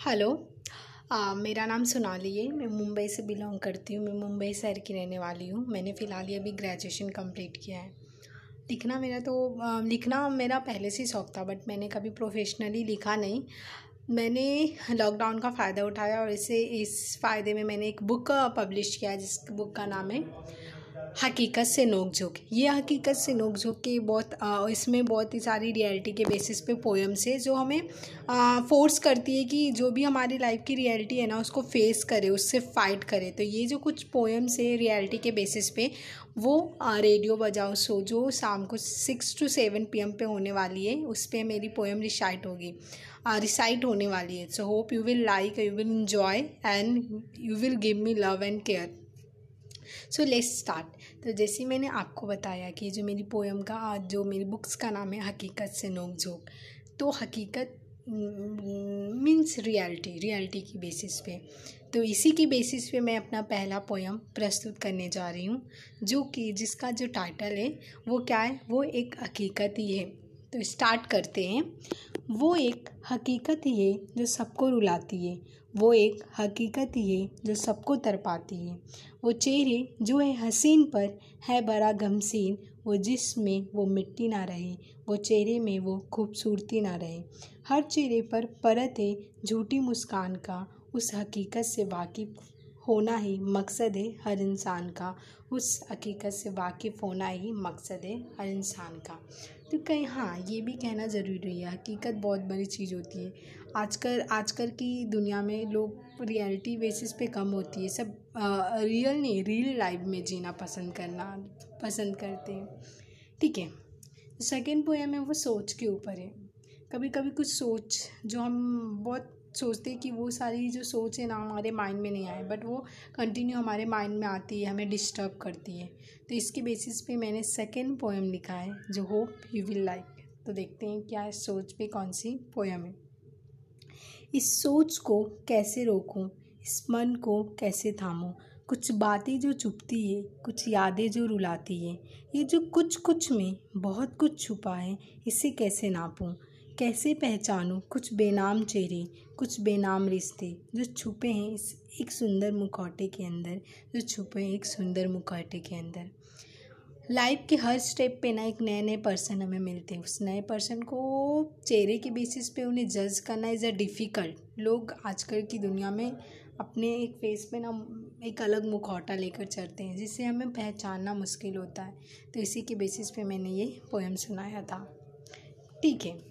Hello. मेरा नाम सोनाली है। मैं मुंबई से बिलोंग करती हूँ। मैं मुंबई शहर की रहने वाली हूँ। मैंने फ़िलहाल ये अभी ग्रेजुएशन कंप्लीट किया है। लिखना मेरा तो लिखना मेरा पहले से ही शौक था बट मैंने कभी प्रोफेशनली लिखा नहीं। मैंने लॉकडाउन का फ़ायदा उठाया और इसे, इस फ़ायदे में मैंने एक बुक पब्लिश किया जिस बुक का नाम है हकीकत से नोक झोंक ये हकीकत से नोक झोंक के बहुत इसमें बहुत ही सारी रियलिटी के बेसिस पे पोएम्स है जो हमें फोर्स करती है कि जो भी हमारी लाइफ की रियलिटी है ना उसको फेस करे उससे फाइट करे। तो ये जो कुछ पोएम्स है रियलिटी के बेसिस पे वो आ, रेडियो बजाओ सो जो शाम को सिक्स टू सेवन पी पे होने वाली है उस पर मेरी पोएम रिसाइट होगी। रिसाइट होने वाली है। So hope you will like you will enjoy and you will give me love and care so let's start तो जैसे मैंने आपको बताया कि जो मेरी पोएम का आज जो मेरी बुक्स का नाम है, हकीकत से नोक झोंक तो हकीकत मीन्स रियलिटी रियलिटी की बेसिस पे। तो इसी की बेसिस पे मैं अपना पहला पोएम प्रस्तुत करने जा रही हूँ, जो कि, जिसका जो टाइटल है, वो क्या है? वो एक हकीकत ही है। तो स्टार्ट करते हैं। वो एक हकीकत ही है, जो सबको रुलाती है। वो एक हकीकत ही है जो सबको तरपाती है। वो चेहरे जो है हसीन पर है बड़ा गमसीन, वो जिसमें वो मिट्टी ना रहे, वो चेहरे में वो खूबसूरती ना रहे। हर चेहरे पर परत है झूठी मुस्कान का, उस हकीकत से वाकिफ़ होना ही मकसद है हर इंसान का, उस हकीकत से वाकिफ़ होना ही मकसद है हर इंसान का। तो कहीं हाँ ये भी कहना ज़रूरी है हकीकत बहुत बड़ी चीज़ होती है। आजकल आजकल की दुनिया में लोग रियलिटी बेसिस पे कम होती है। सब रियल नहीं, रियल लाइफ में जीना पसंद करना, पसंद करते हैं। ठीक है सेकेंड पोएम है वो सोच के ऊपर है। कभी कभी कुछ सोच जो हम बहुत सोचते हैं कि वो सारी जो सोच है ना हमारे माइंड में नहीं आए बट वो कंटिन्यू हमारे माइंड में आती है, हमें डिस्टर्ब करती है। तो इसके बेसिस पे मैंने सेकेंड पोएम लिखा है, जो होप यू विल लाइक तो देखते हैं क्या इस सोच पे कौन सी पोएम है। इस सोच को कैसे रोकूं? इस मन को कैसे थामूं? कुछ बातें जो चुपती है, कुछ यादें जो रुलाती है, ये जो कुछ कुछ में बहुत कुछ छुपा है, इसे कैसे नापूं? कैसे पहचानूं? कुछ बेनाम चेहरे, कुछ बेनाम रिश्ते जो छुपे हैं इस एक सुंदर मुखौटे के अंदर, जो छुपे हैं एक सुंदर मुखौटे के अंदर। लाइफ के हर स्टेप पे ना एक नए नए पर्सन हमें मिलते हैं। उस नए पर्सन को चेहरे के बेसिस पे उन्हें जज करना इज़ अ डिफ़िकल्ट लोग आजकल की दुनिया में अपने एक फेस पे ना एक अलग मुखौटा लेकर चलते हैं, जिससे हमें पहचानना मुश्किल होता है। तो इसी के बेसिस पे मैंने ये पोएम सुनाया था। ठीक है।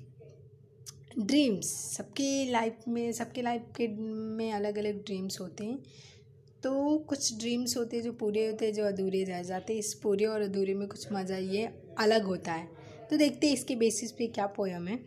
ड्रीम्स सबके लाइफ में, सबके लाइफ के में अलग अलग ड्रीम्स होते हैं। तो कुछ ड्रीम्स होते हैं जो पूरे होते हैं, जो अधूरे रह जाते हैं। इस पूरे और अधूरे में कुछ मज़ा ये अलग होता है। तो देखते हैं इसके बेसिस पे क्या पोयम है।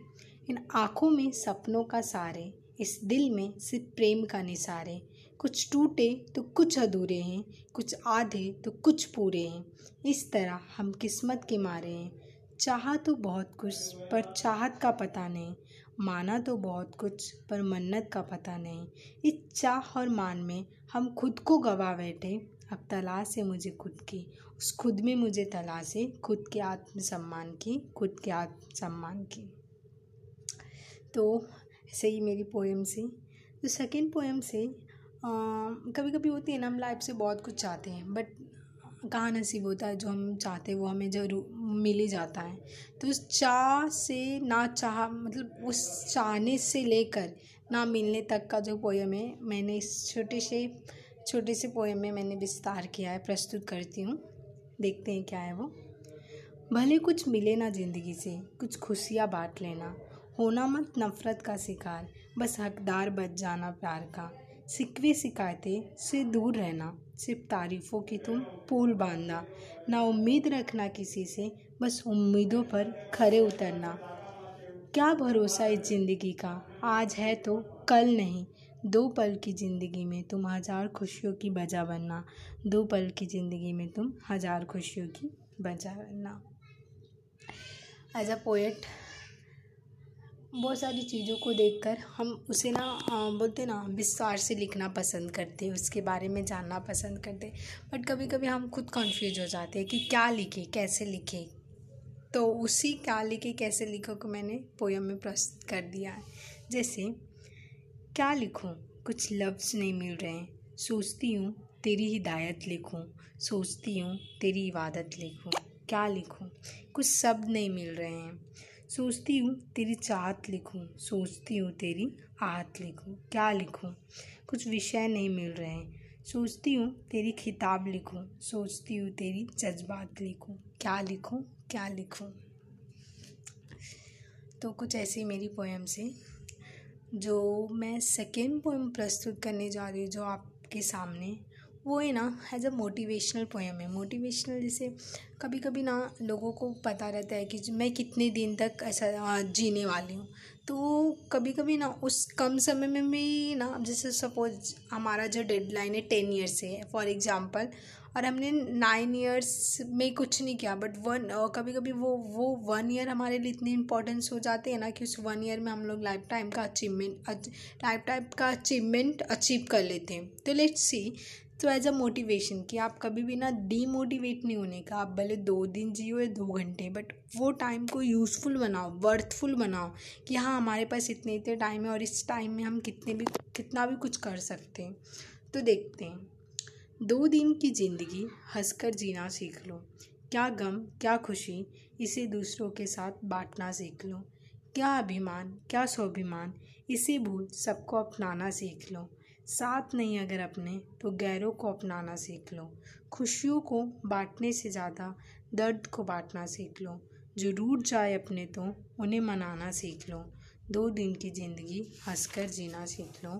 इन आँखों में सपनों का सारे इस दिल में सिर्फ़ प्रेम का निसारे कुछ टूटे तो कुछ अधूरे हैं, कुछ आधे तो कुछ पूरे हैं। इस तरह हम किस्मत के मारे हैं। चाहा तो बहुत कुछ, पर चाहत का पता नहीं। माना तो बहुत कुछ, पर मन्नत का पता नहीं। इस चाह और मान में हम खुद को गवा बैठे। अब तलाश है मुझे खुद की। उस खुद में मुझे तलाश है, खुद के आत्मसम्मान की, खुद के आत्मसम्मान की। तो ऐसे ही मेरी पोएम से। तो सेकेंड पोएम से कभी कभी होती है ना, हम लाइफ से बहुत कुछ चाहते हैं बट कहाँ नसीब होता है, जो हम चाहते हैं वो हमें ज़रूर मिल ही जाता है। तो उस चाह से, ना चाह मतलब उस चाहने से लेकर, ना मिलने तक का जो पोएम है, मैंने इस छोटे से छोटे से पोएम में मैंने विस्तार किया है, प्रस्तुत करती हूँ। देखते हैं क्या है वो। भले कुछ मिले ना ज़िंदगी से, कुछ खुशियाँ बांट लेना, होना मत नफ़रत का शिकार, बस हकदार बच जाना प्यार का। सिकवे शिकायतें से दूर रहना सिर्फ़ तारीफ़ों की तुम पुल बांधना, ना उम्मीद रखना किसी से, बस उम्मीदों पर खरे उतरना। क्या भरोसा इस ज़िंदगी का? आज है तो कल नहीं, दो पल की ज़िंदगी में तुम हज़ार खुशियों की बजा बनना। दो पल की ज़िंदगी में तुम हज़ार खुशियों की बजा बनना। एज अ पोएट बहुत सारी चीज़ों को देखकर हम उसे ना बोलते ना, विस्तार से लिखना पसंद करते उसके बारे में जानना पसंद करते बट कभी कभी हम खुद कन्फ्यूज़ हो जाते हैं कि क्या लिखे, कैसे लिखे? तो उसी क्या लिखे, कैसे लिखो को मैंने पोयम में प्रस्तुत कर दिया है। जैसे, क्या लिखूं? कुछ लफ्ज़ नहीं मिल रहे हैं। सोचती हूँ, तेरी हिदायत लिखूं। सोचती हूँ, तेरी इबादत लिखूं। क्या लिखूं? कुछ शब्द नहीं मिल रहे हैं। सोचती हूँ, तेरी चाहत लिखूँ, सोचती हूँ, तेरी आहत लिखूँ, क्या लिखूँ? कुछ विषय नहीं मिल रहे हैं। सोचती हूँ, तेरी खिताब लिखूँ, सोचती हूँ, तेरी जज्बात लिखूँ, क्या लिखूँ क्या लिखूँ? तो कुछ ऐसी मेरी पोएम से, जो मैं सेकेंड पोएम प्रस्तुत करने जा रही हूँ, जो आपके सामने वो है ना एज अ मोटिवेशनल पोएम है। मोटिवेशनल जैसे कभी कभी ना लोगों को पता रहता है कि मैं कितने दिन तक ऐसा जीने वाली हूँ। तो कभी कभी ना उस कम समय में भी ना, जैसे सपोज़ हमारा जो डेडलाइन है टेन ईयर्स है फॉर एग्ज़ाम्पल और हमने नाइन ईयर्स में कुछ नहीं किया बट वन कभी कभी वो वो वन ईयर हमारे लिए इतनी इंपॉर्टेंस हो जाते हैं ना कि उस वन ईयर में हम लोग लाइफ टाइम का अचीवमेंट लाइफ टाइम का अचीवमेंट अचीव कर लेते हैं। तो लेट्स सी तो एज अ मोटिवेशन कि आप कभी भी ना डीमोटिवेट नहीं होने का, आप भले दो दिन जियो या दो घंटे बट वो टाइम को यूज़फुल बनाओ वर्थफुल बनाओ कि हाँ हमारे पास इतने इतने टाइम है और इस टाइम में हम कितने भी, कितना भी कुछ कर सकते हैं। तो देखते हैं। दो दिन की ज़िंदगी हंसकर जीना सीख लो। क्या गम, क्या खुशी, इसे दूसरों के साथ बांटना सीख लो। क्या अभिमान, क्या स्वाभिमान, इसे भूल सबको अपनाना सीख लो। साथ नहीं अगर अपने तो गैरों को अपनाना सीख लो। खुशियों को बांटने से ज़्यादा दर्द को बांटना सीख लो। जो रूट जाए अपने तो उन्हें मनाना सीख लो। दो दिन की ज़िंदगी हंसकर जीना सीख लो।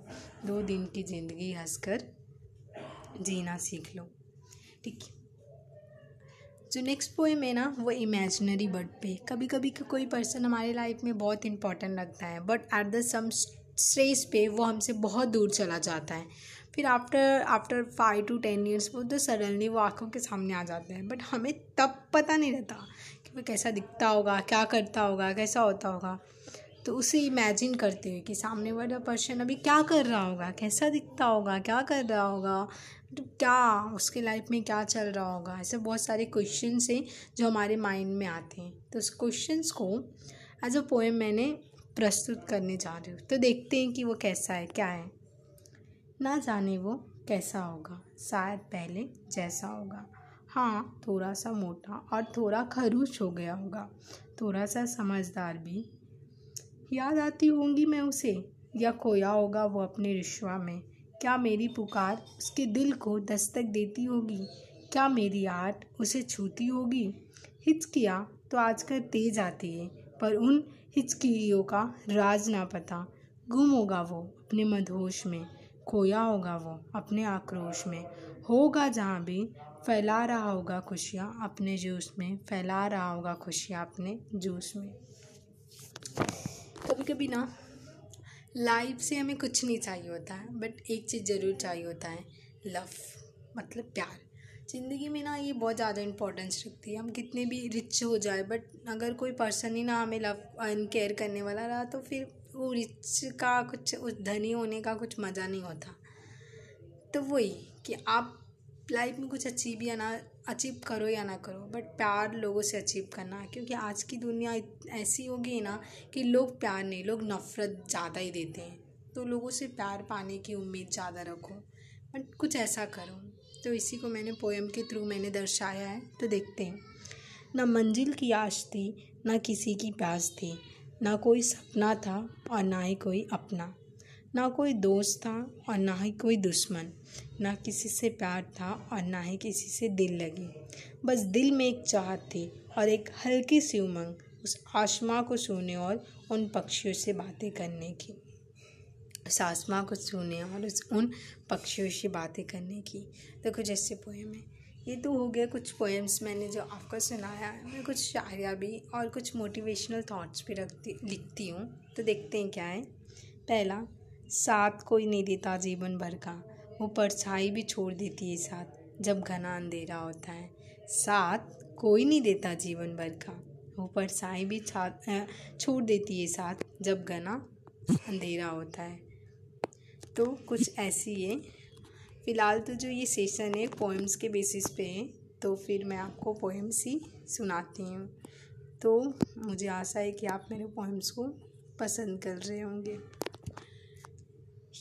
दो दिन की ज़िंदगी हंसकर जीना सीख लो। ठीक है। जो नेक्स्ट पोएम है ना, वो इमेजनरी बर्ड पे। कभी कभी कोई पर्सन हमारे लाइफ में बहुत इंपॉर्टेंट लगता है but at the some stage पे वो हमसे बहुत दूर चला जाता है। फिर after after five to ten years वो तो सडनली वो आँखों के सामने आ जाते हैं। बट हमें तब पता नहीं रहता कि वो कैसा दिखता होगा, क्या करता होगा, कैसा होता होगा। तो उसे इमेजिन करते हुए कि सामने वाला पर्सन अभी क्या कर रहा होगा, कैसा दिखता होगा, क्या कर रहा होगा तो क्या उसके लाइफ में क्या चल रहा होगा। ऐसे बहुत सारे क्वेश्चन हैं जो हमारे माइंड में आते हैं। तो उस क्वेश्चंस को एज अ पोएम मैंने प्रस्तुत करने जा रही हूँ। तो देखते हैं कि वो कैसा है, क्या है। ना जाने वो कैसा होगा, शायद पहले जैसा होगा। हाँ थोड़ा सा मोटा और थोड़ा खरूश हो गया होगा। थोड़ा सा समझदार भी। याद आती होंगी मैं उसे, या खोया होगा वो अपने रिश्वा में। क्या मेरी पुकार उसके दिल को दस्तक देती होगी? क्या मेरी आर्ट उसे छूती होगी? हिचकिया तो आजकल तेज आती है, पर उन हिचकियों का राज ना पता। गुम होगा वो अपने मदहोश में, खोया होगा वो अपने आक्रोश में। होगा जहाँ भी, फैला रहा होगा खुशियाँ अपने जूस में, फैला रहा होगा खुशियाँ अपने जूस में। कभी कभी ना, लाइफ से हमें कुछ नहीं चाहिए होता है बट एक चीज़ ज़रूर चाहिए होता है, लव मतलब प्यार। ज़िंदगी में ना ये बहुत ज़्यादा इंपॉर्टेंस रखती है। हम कितने भी रिच हो जाए बट अगर कोई पर्सन ही ना हमें लव एंड केयर करने वाला रहा तो फिर वो रिच का कुछ, उस धनी होने का कुछ मज़ा नहीं होता। तो वही कि आप लाइफ में कुछ अचीव या ना अचीव करो या ना करो बट प्यार लोगों से अचीव करना है क्योंकि आज की दुनिया ऐसी हो गई ना कि लोग प्यार नहीं, लोग नफ़रत ज़्यादा ही देते हैं। तो लोगों से प्यार पाने की उम्मीद ज़्यादा रखो बट कुछ ऐसा करो। तो इसी को मैंने पोएम के थ्रू मैंने दर्शाया है तो देखते हैं। ना मंजिल की आश थी, ना किसी की प्यास थी, ना कोई सपना था और ना ही कोई अपना। ना कोई दोस्त था और ना ही कोई दुश्मन, ना किसी से प्यार था और ना ही किसी से दिल लगी। बस दिल में एक चाहत थी और एक हल्की सी उमंग, उस आसमां को छूने और उन पक्षियों से बातें करने की। उस आसमां को छूने और उस, उन पक्षियों से बातें करने की। तो कुछ ऐसे पोएम है। ये तो हो गया कुछ पोएम्स मैंने जो आपको सुनाया है। मैं कुछ शायरिया भी और कुछ मोटिवेशनल थॉट्स भी रखती, लिखती हूँ। तो देखते हैं क्या है। पहला, साथ कोई नहीं देता जीवन भर का। वो परछाई भी छोड़ देती है साथ, जब घना अंधेरा होता है। साथ कोई नहीं देता जीवन भर का। वो परछाई भी छा छोड़ देती है साथ, जब घना अंधेरा होता है। तो कुछ ऐसी है। फ़िलहाल तो जो ये सेशन है पोएम्स के बेसिस पे है तो फिर मैं आपको पोएम्स ही सुनाती हूँ। तो मुझे आशा है कि आप मेरे पोएम्स को पसंद कर रहे होंगे।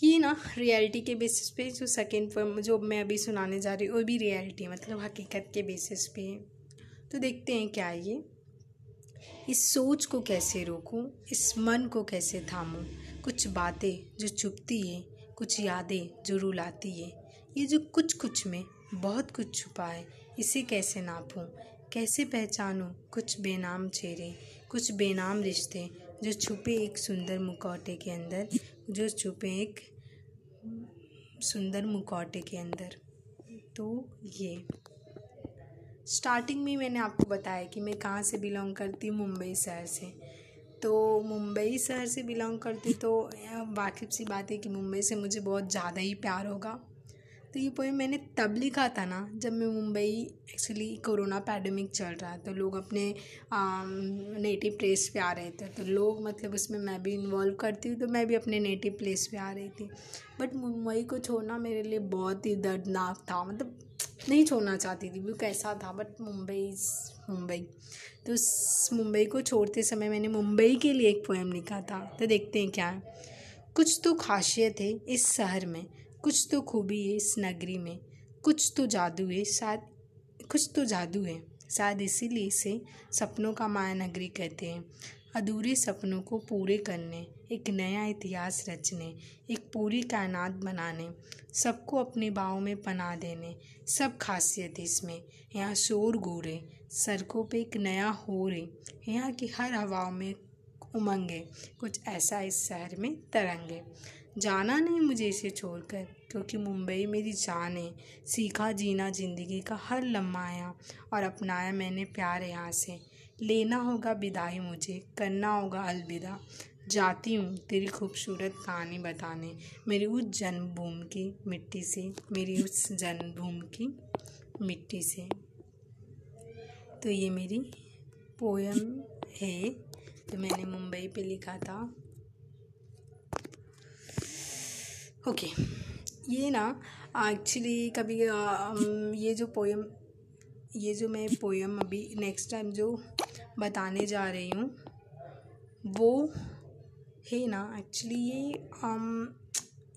ये ना रियलिटी के बेसिस पे जो सेकेंड पोएम जो मैं अभी सुनाने जा रही हूँ, वो भी रियलिटी मतलब हकीकत के बेसिस पे है। तो देखते हैं क्या ये। इस सोच को कैसे रोकूं, इस मन को कैसे थामूं, कुछ बातें जो चुपती है कुछ यादें जो रुलाती है। ये जो कुछ कुछ में बहुत कुछ छुपा है, इसे कैसे नापूं? कैसे पहचानूं? कुछ बेनाम चेहरे, कुछ बेनाम रिश्ते जो छुपे एक सुंदर मुखौटे के अंदर, जो छुपे एक सुंदर मुखौटे के अंदर। तो ये। स्टार्टिंग में मैंने आपको बताया कि मैं कहाँ से बिलोंग करती हूँ मुंबई शहर से। तो मुंबई शहर से बिलोंग करती तो वाकिफ सी बात है कि मुंबई से मुझे बहुत ज़्यादा ही प्यार होगा। तो ये पोएम मैंने तब लिखा था ना, जब मैं मुंबई एक्चुअली कोरोना पैडमिक चल रहा है तो लोग अपने नेटिव प्लेस पे आ रहे थे। तो लोग मतलब उसमें मैं भी इन्वॉल्व करती हूँ तो मैं भी अपने नेटिव प्लेस पे आ रही थी। बट मुंबई को छोड़ना मेरे लिए बहुत ही दर्दनाक था मतलब नहीं छोड़ना चाहती थी वो कैसा था बट मुंबई मुंबई। तो उस मुंबई को छोड़ते समय मैंने मुंबई के लिए एक पोएम लिखा था तो देखते हैं क्या है। कुछ तो खासियत है इस शहर में, कुछ तो खूबी है इस नगरी में, कुछ तो जादू है शायद, कुछ तो जादू है, शायद इसीलिए इसे सपनों का माया नगरी कहते हैं। अधूरे सपनों को पूरे करने, एक नया इतिहास रचने, एक पूरी कायनात बनाने, सबको अपने बाहों में पना देने, सब खासियत इसमें। यहाँ शोर गोरे, सड़कों पे एक नया हो रे यहाँ की हर हवाओं में उमंगे, कुछ ऐसा इस शहर में तरंगे। जाना नहीं मुझे इसे छोड़कर, क्योंकि मुंबई मेरी जान है। सीखा जीना ज़िंदगी का हर लम्हा आया और अपनाया मैंने प्यार यहाँ से। लेना होगा विदाई मुझे, करना होगा अलविदा। जाती हूँ तेरी खूबसूरत कहानी बताने, मेरी उस जन्मभूमि की मिट्टी से, मेरी उस जन्मभूमि की मिट्टी से। तो ये मेरी पोयम है, जो मैंने मुंबई पे लिखा था। ओके ये ना एक्चुअली कभी ये जो पोएम ये जो मैं पोएम अभी नेक्स्ट टाइम जो बताने जा रही हूँ। वो है ना एक्चुअली ये um,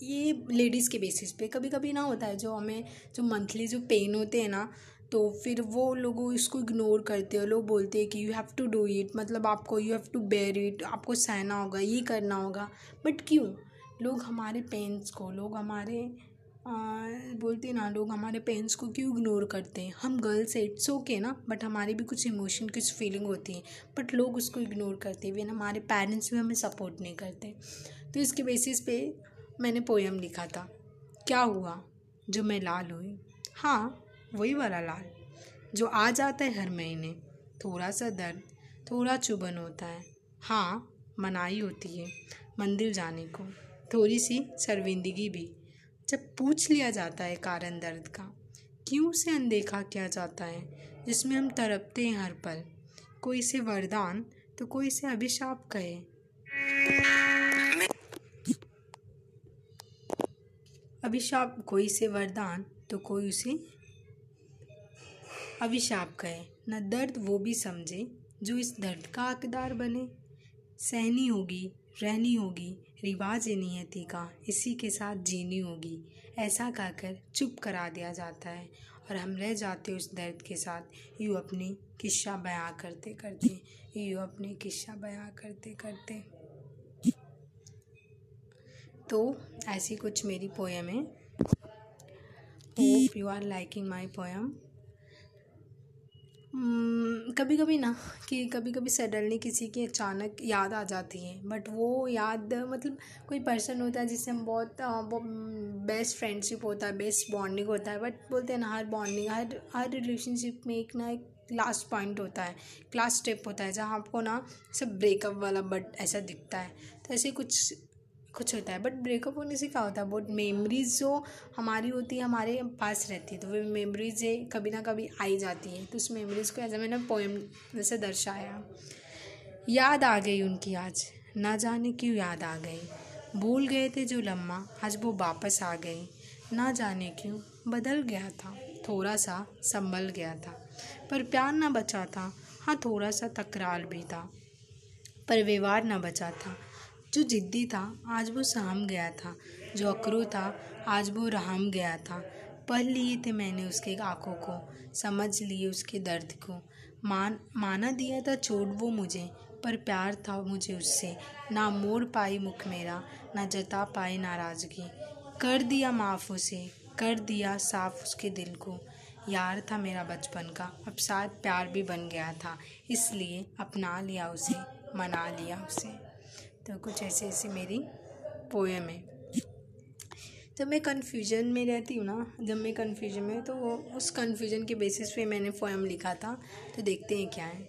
ये लेडीज़ के बेसिस पे कभी कभी ना होता है जो हमें जो मंथली जो पेन होते हैं ना तो फिर वो लोग इसको इग्नोर करते हैं लोग बोलते हैं कि you have to do it मतलब आपको you have to bear it आपको सहना होगा ये करना होगा। बट क्यों? लोग हमारे पेन्स को लोग हमारे बोलते ना लोग हमारे पेरेंट्स को क्यों इग्नोर करते हैं? हम गर्ल्स इट्स ओके ना? बट हमारी भी कुछ इमोशन कुछ फीलिंग होती है। बट लोग उसको इग्नोर करते हैं। हमारे पेरेंट्स भी हमें सपोर्ट नहीं करते। तो इसके बेसिस पे मैंने पोएम लिखा था। क्या हुआ? जो मैं लाल हुई। हाँ वही वाला लाल। जो आ जाता है हर महीने। थोड़ा सा दर्द, थोड़ा चुभन होता है। हाँ मनाही होती है। मंदिर जाने को। थोड़ी सी शर्मिंदगी भी। जब पूछ लिया जाता है कारण दर्द का, क्यों से अनदेखा किया जाता है, जिसमें हम तड़पते हैं हर पल? कोई से वरदान तो कोई से अभिशाप कहे। अभिशाप, कोई से वरदान तो कोई उसे अभिशाप कहे। न दर्द, वो भी समझे, जो इस दर्द का हकदार बने। सहनी होगी, रहनी होगी रिवाज ये नियति का इसी के साथ जीनी होगी। ऐसा कहकर चुप करा दिया जाता है और हम रह जाते उस दर्द के साथ। यूँ अपनी किस्सा बयां करते करते, यूँ अपनी किस्सा बयां करते करते। तो ऐसी कुछ मेरी पोएम है। Hope you are liking my poem कभी कभी ना, कि कभी कभी सडनली किसी की अचानक याद आ जाती है। बट वो याद मतलब कोई पर्सन होता है जिससे हम बहुत बेस्ट फ्रेंडशिप होता है बेस्ट बॉन्डिंग होता है। बट बोलते हैं ना, हर बॉन्डिंग हर हर रिलेशनशिप में एक ना एक लास्ट पॉइंट होता है लास्ट स्टेप होता है, जहाँ आपको ना सब ब्रेकअप वाला बट ऐसा दिखता है। तो ऐसे कुछ कुछ होता है बट ब्रेकअप होने से क्या होता है? बहुत मेमोरीज जो हमारी होती है, हमारे पास रहती है तो वो मेमोरीज कभी ना कभी आई जाती है। तो उस मेमोरीज़ को ऐसा मैंने पोएम जैसे दर्शाया। याद आ गई उनकी आज, ना जाने क्यों याद आ गई। भूल गए थे जो लम्हा, आज वो वापस आ गई। ना जाने क्यों, बदल गया था थोड़ा सा संभल गया था। पर प्यार ना बचा था हाँ थोड़ा सा तकरार भी था। पर व्यवहार ना बचा था जो ज़िद्दी था, आज वो सहम गया था। जो अकरू था, आज वो रहम गया था। पढ़ लिए थे मैंने उसके आँखों को, समझ लिए उसके दर्द को। मान, माना दिया था चोट वो मुझे, पर प्यार था मुझे उससे। ना मोड़ पाई मुख मेरा, ना जता पाए नाराज़गी। कर दिया माफ़ उसे, कर दिया साफ़ उसके दिल को। यार था मेरा बचपन का, अब शायद प्यार भी बन गया था, इसलिए अपना लिया उसे, मना लिया उसे। तो कुछ ऐसे ऐसी मेरी पोएम है। जब मैं कन्फ्यूज़न में रहती हूँ ना, जब मैं कन्फ्यूज़न में तो वो, उस कन्फ्यूज़न के बेसिस पे मैंने पोएम लिखा था तो देखते हैं क्या है।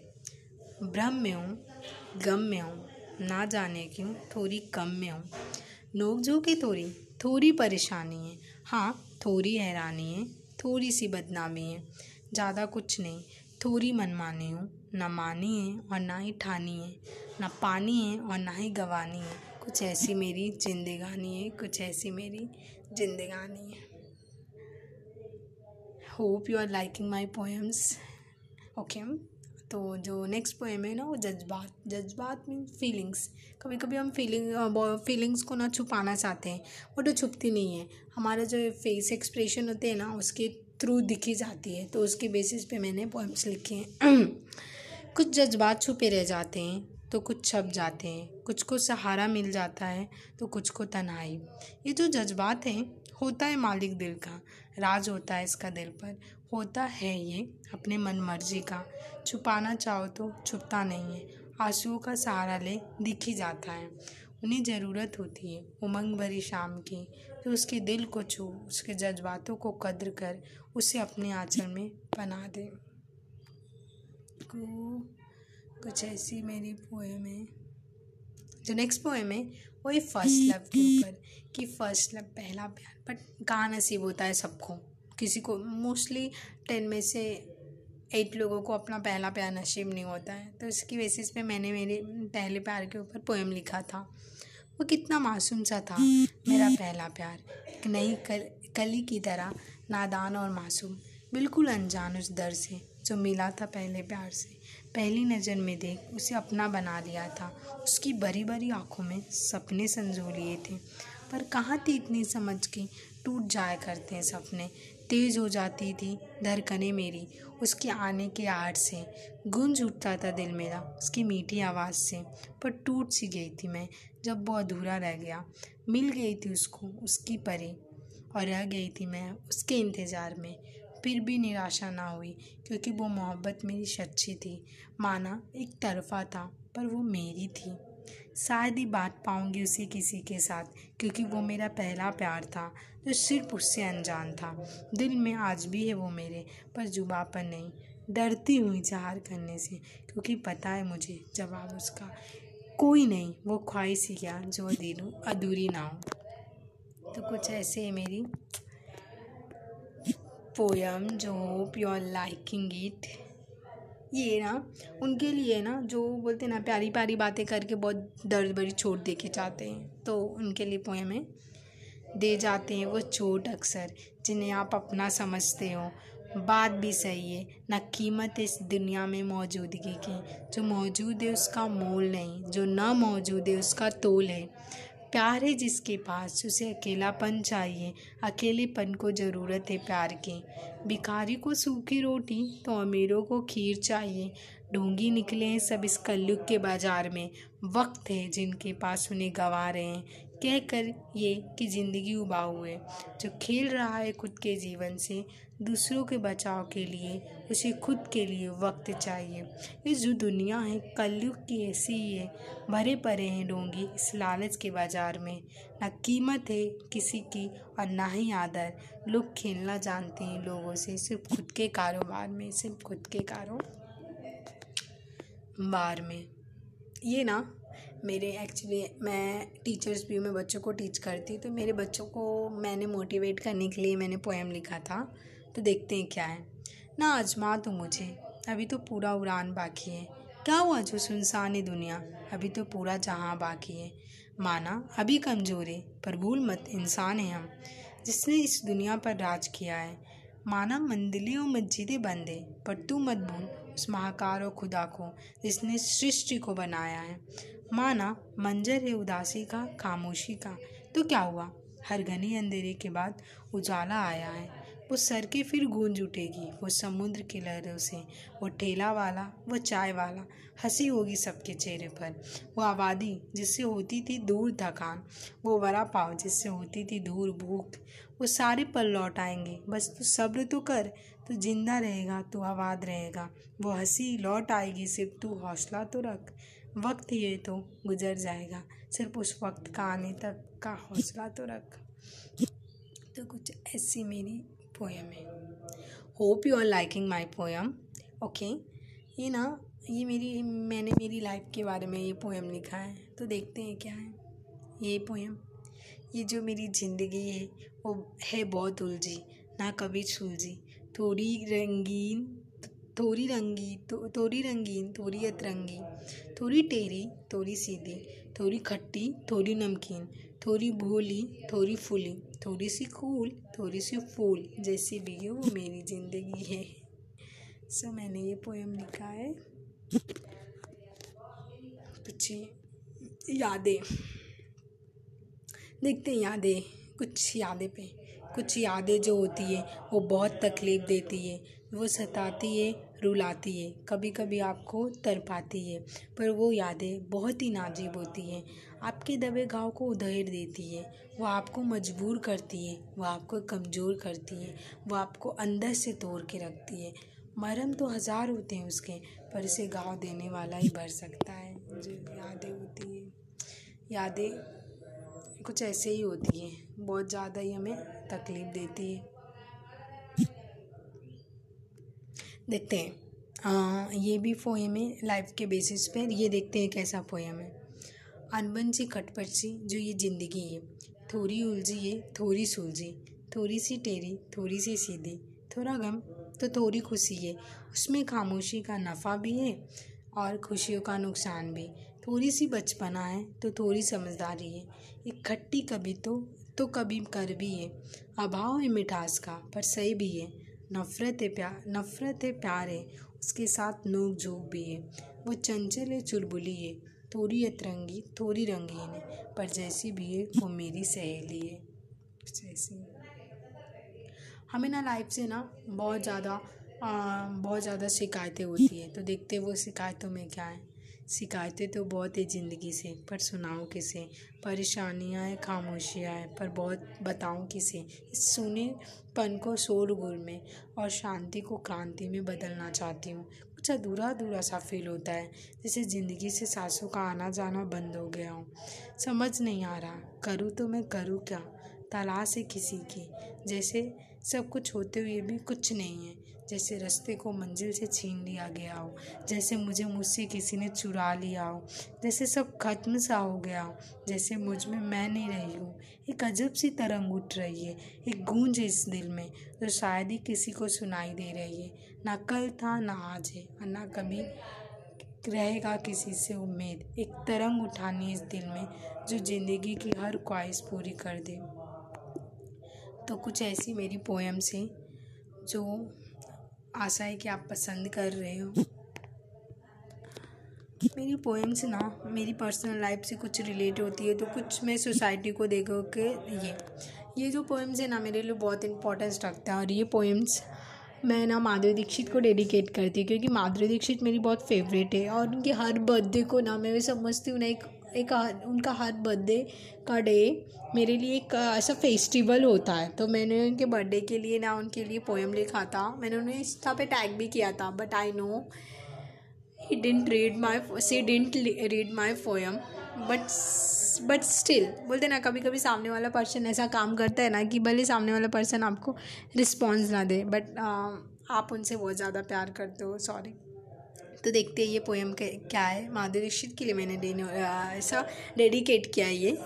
भ्रम में हूँ, गम में हूँ, ना जाने क्यों, थोड़ी कम में हूँ। नोक झोंक थोड़ी थोड़ी परेशानी है। हाँ थोड़ी हैरानी है, थोड़ी सी बदनामी है, ज़्यादा कुछ नहीं, थोड़ी मनमानी हूँ, ना मानी है और ना ही ठानी है। ना पानी है और ना ही गवानी है। कुछ ऐसी मेरी जिंदगानी है, कुछ ऐसी मेरी जिंदगानी है। Hope you are liking my poems okay तो जो नेक्स्ट पोएम है ना, वो जज्बात जज्बात मीन फीलिंग्स कभी कभी हम फीलिंग फीलिंग्स को ना छुपाना चाहते हैं, वो तो छुपती नहीं है। हमारा जो फेस एक्सप्रेशन होते हैं ना, उसके थ्रू दिखी जाती है तो उसके बेसिस पे मैंने पोएम्स लिखे हैं। कुछ जज्बात छुपे रह जाते हैं। तो कुछ छप जाते हैं, कुछ को सहारा मिल जाता है तो कुछ को तन्हाई। ये जो जज्बात हैं, होता है मालिक दिल का, राज होता है इसका दिल पर। होता है ये अपने मन मर्ज़ी का। छुपाना चाहो तो छुपता नहीं है, आंसुओं का सहारा ले दिख ही जाता है। उन्हें ज़रूरत होती है, उमंग भरी शाम की तो उसके दिल को छू, उसके जज्बातों को कद्र कर, उसे अपने आंचल में बना दे। कुछ ऐसी मेरी पोएम है। जो नेक्स्ट पोएम है, वो है फ़र्स्ट लव के ऊपर, कि फ़र्स्ट लव पहला प्यार। बट कहाँ नसीब होता है सबको। किसी को मोस्टली टेन में से एट लोगों को अपना पहला प्यार नसीब नहीं होता है। तो इसकी बेसिस पे मैंने मेरे पहले प्यार के ऊपर पोएम लिखा था। वो कितना मासूम सा था, मेरा पहला प्यार। एक नई कल, कली की तरह नादान और मासूम। बिल्कुल अनजान उस दर से, जो मिला था पहले प्यार से। पहली नज़र में देख उसे अपना बना लिया था। उसकी बड़ी बड़ी आँखों में सपने संजो लिए थे। पर कहाँ थी इतनी समझ के? टूट जाया करते हैं सपने। तेज़ हो जाती थी धड़कने मेरी उसके आने के आड़ से। गूंज उठता था दिल मेरा उसकी मीठी आवाज़ से। पर टूट सी गई थी मैं जब वो अधूरा रह गया। मिल गई थी उसको, उसकी परी। और रह गई थी मैं उसके इंतज़ार में। फिर भी निराशा ना हुई, क्योंकि वो मोहब्बत मेरी सच्ची थी। माना एक तरफा था, पर वो मेरी थी। शायद ही बात पाऊँगी उसे किसी के साथ, क्योंकि वो मेरा पहला प्यार था, जो सिर्फ़ उससे अनजान था। दिल में आज भी है वो मेरे, पर जुबा पर नहीं। डरती हुई चार करने से, क्योंकि पता है मुझे, जवाब उसका, कोई नहीं, वो ख्वाहिश ही क्या, जो दिनों अधूरी ना हो। तो कुछ ऐसे है मेरी पोयम जो hope you are liking it ये ना, उनके लिए ना जो बोलते ना, प्यारी प्यारी बातें करके बहुत दर्द भरी चोट दे के चाहते हैं तो उनके लिए पोएम है, दे जाते हैं वो चोट अक्सर, जिन्हें आप अपना समझते हो। बात भी सही है, ना कीमत इस दुनिया में मौजूदगी की, जो मौजूद है उसका मोल नहीं, जो ना मौजूद है उसका तोल है। प्यार है जिसके पास उसे अकेलापन चाहिए, अकेलेपन को ज़रूरत है प्यार की। भिखारी को सूखी रोटी तो अमीरों को खीर चाहिए। ढोंगी निकले हैं सब इस कलयुग के बाज़ार में। वक्त है जिनके पास उन्हें गंवा रहे हैं। कह कर ये कि ज़िंदगी उबा हुए, जो खेल रहा है खुद के जीवन से, दूसरों के बचाव के लिए, उसे खुद के लिए वक्त चाहिए। ये जो दुनिया है, कलयुग की ऐसी ही है। भरे पड़े हैं डोंगी इस लालच के बाज़ार में। ना कीमत है किसी की और ना ही आदर। लोग खेलना जानते हैं लोगों से, सिर्फ़ खुद के कारोबार में, सिर्फ़ खुद के कारोबार में। ये ना मेरे एक्चुअली मैं टीचर्स भी मैं बच्चों को टीच करती तो मेरे बच्चों को मैंने मोटिवेट करने के लिए मैंने पोएम लिखा था तो देखते हैं क्या है। ना, आजमा तो मुझे, अभी तो पूरा उड़ान बाकी है। क्या हुआ जो सुनसान है दुनिया? अभी तो पूरा जहाँ बाकी है। माना, अभी कमज़ोर है, पर भूल मत, इंसान है हम, जिसने इस दुनिया पर राज किया है। माना, मंदिलें और मस्जिदें बंद है, पर तू मत भूल उस महाकार और खुदा को जिसने सृष्टि को बनाया है। माना, मंजर है उदासी का, खामोशी का। तो क्या हुआ? हर घने अंधेरे के बाद उजाला आया है। वो सर के फिर गूंज उठेगी। वो समुद्र की लहरों से, वो ठेला वाला, वो चाय वाला, हँसी होगी सबके चेहरे पर। वो आबादी जिससे होती थी दूर थकान वो वड़ा पाव जिससे होती थी दूर भूख। वो सारे पल लौट आएँगे। बस तू तो सब्र तो कर तू ज़िंदा रहेगा, तू आबाद रहेगा। वो हँसी लौट आएगी, सिर्फ़ तू हौसला तो रख। वक्त ये तो गुजर जाएगा, सिर्फ़ उस वक्त का आने तक का हौसला तो रख। तो कुछ ऐसी मेरी पोएम है। Hope you are liking my poem okay ये ना, ये मेरी, मैंने मेरी लाइफ के बारे में ये पोएम लिखा है तो देखते हैं क्या है। ये पोएम ये जो मेरी ज़िंदगी है, वो है बहुत उलझी, ना कभी सुलझी। थोड़ी रंगीन, थोड़ी रंगी तो थोड़ी रंगीन, थोड़ी अतरंगी, थोड़ी टेढ़ी थोड़ी सीधी, थोड़ी खट्टी, थोड़ी नमकीन, थोड़ी भोली, थोड़ी फूली, थोड़ी सी कूल, थोड़ी सी फूल जैसी भी है, वो मेरी ज़िंदगी है। सो मैंने ये पोएम लिखा है। कुछ यादें। देखते हैं यादें, कुछ यादें पे। कुछ यादें जो होती है, वो बहुत तकलीफ़ देती है, वो सताती है, रुलाती है कभी कभी आपको तर पाती है, पर वो यादें बहुत ही नाजीब होती हैं। आपके दबे घाव को उधेड़ देती है, वो आपको मजबूर करती है, वो आपको कमज़ोर करती है, वो आपको अंदर से तोड़ के रखती है। मरम तो हज़ार होते हैं उसके, पर इसे घाव देने वाला ही भर सकता है। जो यादें होती हैं, यादें कुछ ऐसे ही होती है। बहुत ज़्यादा ही हमें तकलीफ़ देती है। देखते हैं। आ, ये भी पोएम है लाइफ के बेसिस पर ये देखते हैं कैसा पोएम है अनबन सी खटपट सी जो ये ज़िंदगी है। थोड़ी उलझी है थोड़ी सुलझी। थोड़ी सी टेरी थोड़ी सी सीधी। थोड़ा गम तो थोड़ी खुशी है। उसमें खामोशी का नफ़ा भी है और खुशियों का नुकसान भी। थोड़ी सी बचपना है तो थोड़ी समझदारी है। एक खट्टी कभी तो तो कभी कर भी है। अभाव है मिठास का, पर सही भी है। नफ़रत है प्यार नफ़रत है प्यार है। उसके साथ नोक झोंक भी है। वो चंचल है, चुलबुली है। थोड़ी अतरंगी, थोड़ी रंगीन है, पर जैसी भी है, वो मेरी सहेली है। जैसी हमें ना लाइफ से ना बहुत ज़्यादा बहुत ज़्यादा शिकायतें होती है। तो देखते वो शिकायतों में क्या है। शिकायतें तो बहुत है ज़िंदगी से, पर सुनाऊँ किसे? परेशानियाँ हैं, खामोशियाँ हैं, पर बहुत बताऊँ किसे? इस सुने पन को शोरगुल में और शांति को क्रांति में बदलना चाहती हूँ। कुछ अधूरा अधूरा सा फील होता है, जैसे ज़िंदगी से सांसों का आना जाना बंद हो गया हो। समझ नहीं आ रहा, करूँ तो मैं करूँ क्या? तलाश है किसी की, जैसे सब कुछ होते हुए भी कुछ नहीं है। जैसे रास्ते को मंजिल से छीन लिया गया हो, जैसे मुझे मुझसे किसी ने चुरा लिया हो, जैसे सब खत्म सा हो गया हो, जैसे मुझमें मैं नहीं रही हूँ। एक अजब सी तरंग उठ रही है, एक गूंज इस दिल में, जो शायद ही किसी को सुनाई दे रही है। ना कल था, ना आज है, और ना कभी रहेगा किसी से उम्मीद। एक तरंग उठानी इस दिल में, जो ज़िंदगी की हर ख्वाहिश पूरी कर दे। तो कुछ ऐसी मेरी पोएम्स हैं, जो आशा है कि आप पसंद कर रहे हो। मेरी पोएम्स ना, मेरी पर्सनल लाइफ से कुछ रिलेट होती है तो कुछ मैं सोसाइटी को देखो के ये ये जो पोएम्स है ना, मेरे लिए बहुत इंपॉर्टेंस रखता है। और ये पोएम्स मैं ना माधुरी दीक्षित को डेडिकेट करती हूँ, क्योंकि माधुरी दीक्षित मेरी बहुत फेवरेट है, और उनके हर बर्थडे को ना मैं समझती हूँ, ना एक एक उनका हर बर्थडे का डे मेरे लिए एक, ऐसा फेस्टिवल होता है। तो मैंने उनके बर्थडे के लिए ना उनके लिए पोएम लिखा था। मैंने उन्हें इंस्टा पे टैग भी किया था but I know he didn't read my see didn't read my poem but but still बोलते ना कभी कभी सामने वाला पर्सन ऐसा काम करता है ना कि भले सामने वाला पर्सन आपको रिस्पॉन्स ना दे बट आप उनसे बहुत ज़्यादा प्यार करते हो सॉरी तो देखते हैं ये पोएम क्या है। माधुरी दीक्षित के लिए मैंने ऐसा डेडिकेट किया ये।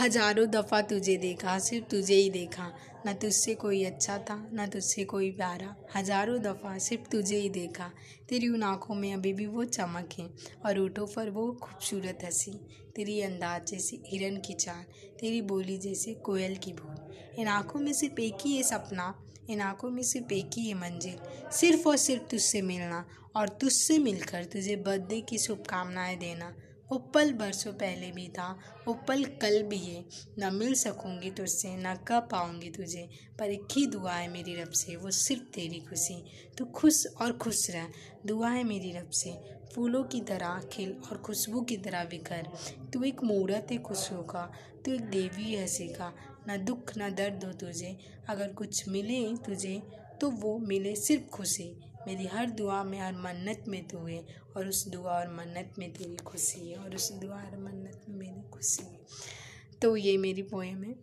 हज़ारों दफ़ा तुझे देखा, सिर्फ़ तुझे ही देखा। ना तुझसे कोई अच्छा था, ना तुझसे कोई प्यारा। हज़ारों दफ़ा सिर्फ़ तुझे ही देखा। तेरी उन आँखों में अभी भी वो चमक है, और ऊँटों पर वो खूबसूरत हँसी। तेरी अंदाज जैसे हिरन की चाल, तेरी बोली जैसे कोयल की बोल। इन आँखों में सिर्फ़ एक ही ये सपना इन आँखों में सिर्फ़ एक ही है मंजिल। सिर्फ़ और सिर्फ़ तुझसे मिलना और तुझसे मिलकर तुझे बर्थडे की शुभकामनाएँ देना। वो पल बरसों पहले भी था, वो पल कल भी है। न मिल सकूँगी तुझसे, न कह पाऊँगी तुझे, पर एक ही दुआ है मेरी रब से, वो सिर्फ़ तेरी खुशी। तू खुश और खुश रह, दुआ है मेरी रब से। फूलों की तरह खिल और खुशबू की तरह बिखर। तू एक मूर्त है खुशियों का, तू एक देवी है हँसी का। न दुख ना दर्द हो तुझे। अगर कुछ मिले तुझे तो वो मिले सिर्फ़ खुशी। मेरी हर दुआ में हर मन्नत में तू है, और उस दुआ और मन्नत में तेरी खुशी है, और उस दुआ और मन्नत में मेरी खुशी है। तो ये मेरी पोएम है,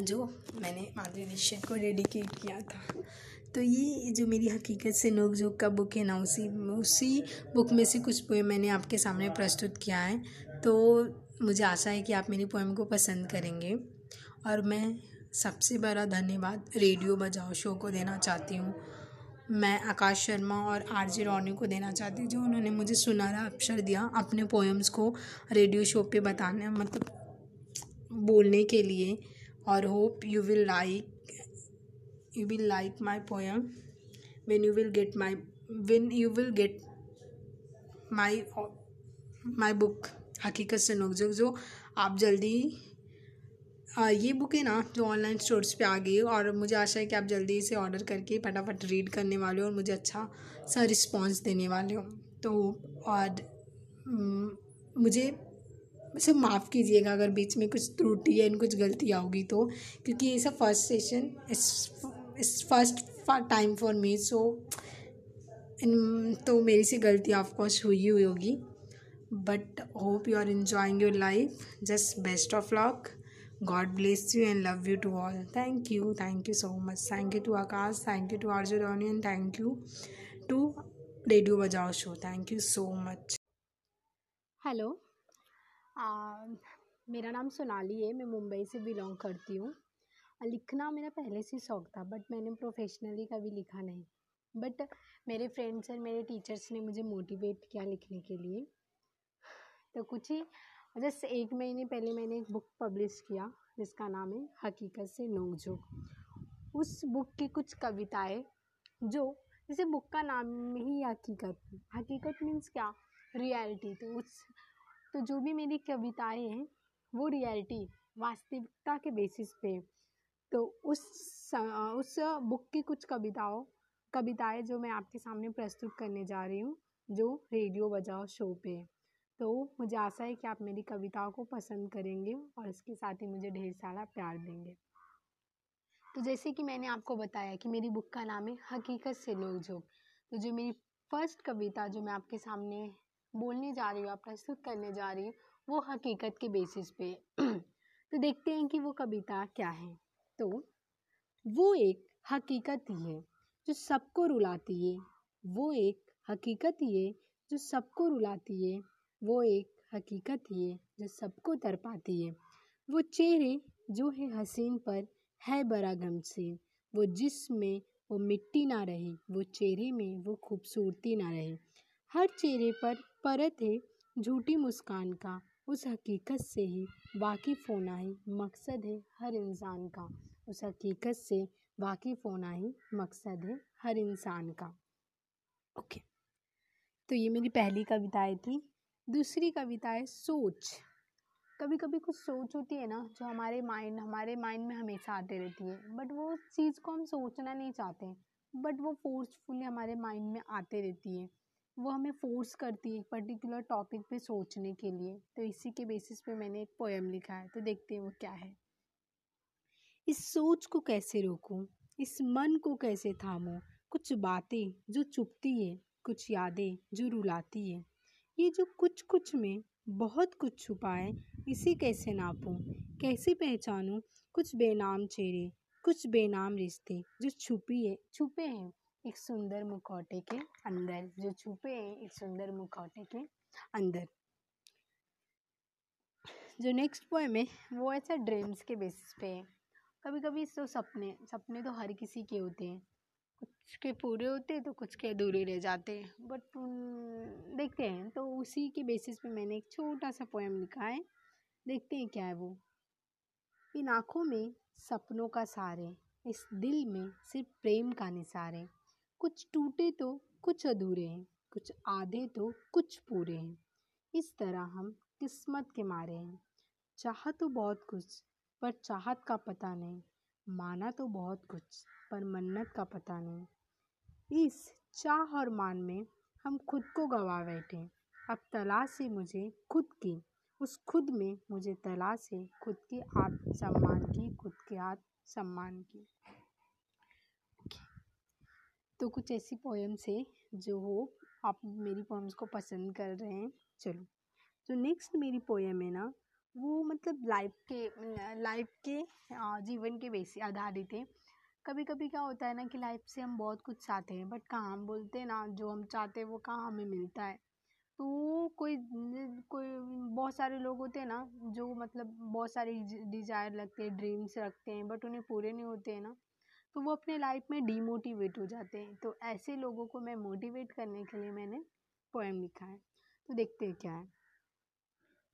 जो मैंने माधुरी दीक्षित को डेडिकेट किया था। तो ये जो मेरी हकीकत से नोक झोंक का बुक है ना, उसी उसी बुक में से कुछ पोएम मैंने आपके सामने प्रस्तुत किया है। तो मुझे आशा है कि आप मेरी पोएम को पसंद करेंगे। और मैं सबसे बड़ा धन्यवाद रेडियो बजाओ शो को देना चाहती हूँ। मैं आकाश शर्मा और आर जे रोनी को देना चाहती हूँ, जो उन्होंने मुझे सुनहरा अवसर दिया अपने पोएम्स को रेडियो शो पे बताने मतलब बोलने के लिए। और hope you will like you will like my poem when you will get my when you will get my my book हकीकत से नोक जो आप जल्दी ये बुक है ना, जो ऑनलाइन स्टोर्स पे आ गई और मुझे आशा है कि आप जल्दी इसे ऑर्डर करके फटाफट रीड करने वाले हो और मुझे अच्छा सा रिस्पॉन्स देने वाले हो। तो और मुझे सब माफ़ कीजिएगा अगर बीच में कुछ त्रुटि या कुछ गलती आओगी तो क्योंकि ये सब फ़र्स्ट सेशन इस first time for me so इन तो मेरी से गलती ऑफकोर्स हुई हुई होगी। But hope you are enjoying your life just best of luck God bless you and love you to all. Thank you. Thank you so much. Thank you to Akash. Thank you to Arjun and thank you to radio बजाओ show thank you so much hello मेरा नाम सोनाली है मैं मुंबई से belong करती हूँ लिखना मेरा पहले से शौक था बट मैंने प्रोफेशनली कभी लिखा नहीं बट मेरे फ्रेंड्स और मेरे टीचर्स ने मुझे मोटिवेट किया लिखने के लिए तो कुछ ही जस्ट एक महीने पहले मैंने एक बुक पब्लिश किया, जिसका नाम है हकीकत से नोकझोंक उस बुक की कुछ कविताएँ, जो जैसे बुक का नाम ही हकीकत हकीकत मीन्स क्या? रियलिटी तो उस तो जो भी मेरी कविताएँ हैं, वो रियलिटी वास्तविकता के बेसिस पे तो उस उस बुक की कुछ कविताओं, कविताएँ जो मैं आपके सामने प्रस्तुत करने जा रही हूँ, जो रेडियो बजाओ शो पे तो मुझे आशा है कि आप मेरी कविताओं को पसंद करेंगे और इसके साथ ही मुझे ढेर सारा प्यार देंगे। तो जैसे कि मैंने आपको बताया कि मेरी बुक का नाम है हकीकत से लोग झोंक तो जो मेरी फ़र्स्ट कविता जो मैं आपके सामने बोलने जा रही हूँ प्रस्तुत करने जा रही हूँ, वो हकीकत के बेसिस पे तो देखते हैं कि वो कविता क्या है। तो वो एक हकीकत ही है जो सबको रुलाती है। वो एक हकीकत ही है जो सबको रुलाती है। वो एक हकीकत ही है जो सबको तरपाती है। वो चेहरे जो है हसीन पर है बड़ा गमसीन वो जिसमें वो मिट्टी ना रहे, वो चेहरे में वो खूबसूरती ना रहे। हर चेहरे पर परत है, झूठी मुस्कान का। उस हकीकत से ही वाकिफ़ होना ही मकसद है हर इंसान का। उस हकीकत से वाकिफ़ होना ही मकसद है हर इंसान का। ओके। okay. तो ये मेरी पहली कविताएँ थी। दूसरी कविता है सोच। कभी कभी कुछ सोच होती है ना, जो हमारे माइंड हमारे माइंड में हमेशा आते रहती है। बट वो चीज़ को हम सोचना नहीं चाहते। बट वो फोर्सफुली हमारे माइंड में आते रहती है। वो हमें फोर्स करती है पर्टिकुलर टॉपिक पे सोचने के लिए। तो इसी के बेसिस पे मैंने एक पोएम लिखा है। तो देखते हैं वो क्या है। इस सोच को कैसे रोकूं? इस मन को कैसे थामूं? कुछ बातें जो चुपती है, कुछ यादें जो रुलाती है। ये जो कुछ कुछ में बहुत कुछ छुपा है इसे कैसे नापूं? कैसे पहचानूं? कुछ बेनाम चेहरे, कुछ बेनाम रिश्ते जो छुपी है, छुपे हैं एक सुंदर मुखौटे के अंदर, जो छुपे हैं एक सुंदर मुखौटे के अंदर। जो नेक्स्ट पोएम है, वो ऐसा ड्रीम्स के बेसिस पे है। कभी कभी तो सपने सपने तो हर किसी के होते हैं। कुछ के पूरे होते तो कुछ के अधूरे रह जाते हैं। बट देखते हैं। तो उसी के बेसिस पे मैंने एक छोटा सा पोएम लिखा है। देखते हैं क्या है वो। इन आँखों में सपनों का सारे इस दिल में सिर्फ़ प्रेम का निसार है। कुछ टूटे तो कुछ अधूरे हैं। कुछ आधे तो कुछ पूरे हैं। इस तरह हम किस्मत के मारे हैं। चाह तो बहुत कुछ, पर चाहत का पता नहीं। माना तो बहुत कुछ, पर मन्नत का पता नहीं। इस चाह और मान में हम खुद को गवा बैठे। अब तलाश है मुझे खुद की। उस खुद में मुझे तलाश है खुद के आत्म सम्मान की, खुद के आत्म सम्मान की तो कुछ ऐसी पोएम्स है जो हो, आप मेरी पोएम्स को पसंद कर रहे हैं। चलो। जो नेक्स्ट मेरी पोएम है ना वो मतलब लाइफ के लाइफ के जीवन के बेस, आधारित है। कभी कभी क्या होता है ना कि लाइफ से हम बहुत कुछ चाहते हैं, बट कहाँ हम बोलते हैं ना, जो हम चाहते हैं वो कहाँ हमें मिलता है। तो कोई कोई, बहुत सारे लोग होते हैं ना, जो मतलब बहुत सारे डिज़ायर लगते हैं ड्रीम्स रखते हैं, बट उन्हें पूरे नहीं होते हैं ना तो वो अपने लाइफ में डीमोटिवेट हो जाते हैं। तो ऐसे लोगों को मैं मोटिवेट करने के लिए मैंने पोएम लिखा है। तो देखते हैं क्या है।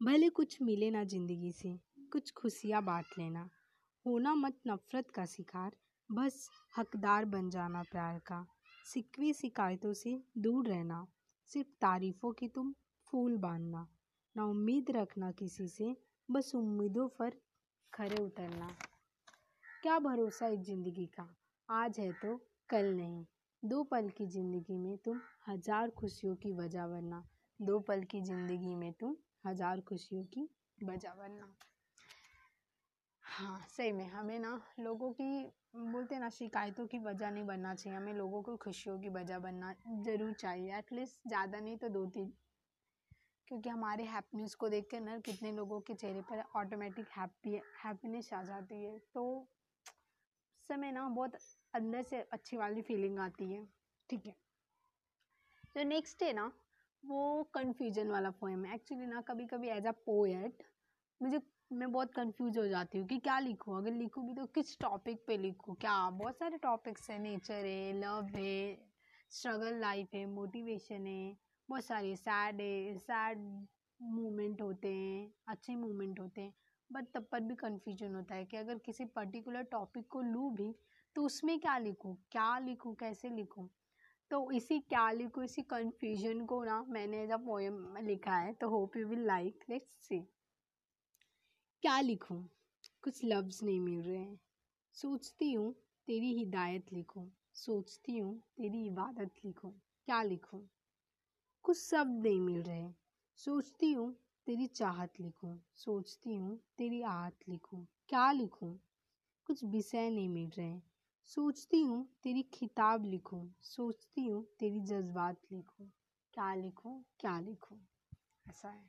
भले कुछ मिले ना ज़िंदगी से, कुछ खुशियाँ बांट लेना। होना मत नफ़रत का शिकार, बस हकदार बन जाना प्यार का। सिकवी शिकायतों से दूर रहना, सिर्फ़ तारीफ़ों की तुम फूल बांधना। ना उम्मीद रखना किसी से, बस उम्मीदों पर खरे उतरना। क्या भरोसा इस ज़िंदगी का? आज है तो कल नहीं। दो पल की ज़िंदगी में तुम हज़ार खुशियों की वजह बनना। दो पल की ज़िंदगी में तुम हज़ार खुशियों की वजह बनना। हाँ सही में हमें ना लोगों की बोलते हैं ना शिकायतों की वजह नहीं बनना चाहिए। हमें लोगों को खुशियों की वजह बनना ज़रूर चाहिए एटलीस्ट ज़्यादा नहीं तो दो तीन। क्योंकि हमारे हैप्पीनेस को देख कर ना कितने लोगों के चेहरे पर ऑटोमेटिक हैप्पी हैप्पीनेस आ जाती है। तो समय ना बहुत अंदर से अच्छी वाली फीलिंग आती है ठीक है। तो नेक्स्ट है ना वो कन्फ्यूज़न वाला पोएम है। एक्चुअली ना कभी कभी एज अ पोएट मुझे, मैं बहुत कंफ्यूज हो जाती हूँ कि क्या लिखूँ? अगर लिखूँ भी तो किस टॉपिक पे लिखूँ? क्या बहुत सारे टॉपिक्स हैं। नेचर है लव है स्ट्रगल लाइफ है मोटिवेशन है, बहुत सारे सैड है सैड मोमेंट होते हैं, अच्छे मोमेंट होते हैं। बट तब पर भी कन्फ्यूज़न होता है कि अगर किसी पर्टिकुलर टॉपिक को लूँ भी तो उसमें क्या लिखूँ? क्या लिखूँ? कैसे लिखूँ? तो इसी क्या लिखूँ इसी कन्फ्यूज़न को ना मैंने जब पोएम लिखा है तो hope you will like let's see क्या लिखूं? कुछ लफ्ज़ नहीं मिल रहे हैं। सोचती हूँ, तेरी हिदायत लिखूं। सोचती हूँ, तेरी इबादत लिखूं। क्या लिखूं? कुछ शब्द नहीं मिल रहे सोचती हूँ, तेरी चाहत लिखूं। सोचती हूँ, तेरी आहत लिखूं। क्या लिखूं? कुछ विषय नहीं मिल रहे सोचती हूँ, तेरी खिताब लिखूं, सोचती हूँ, तेरी जज्बात लिखूं, क्या लिखूं क्या लिखूं। ऐसा है।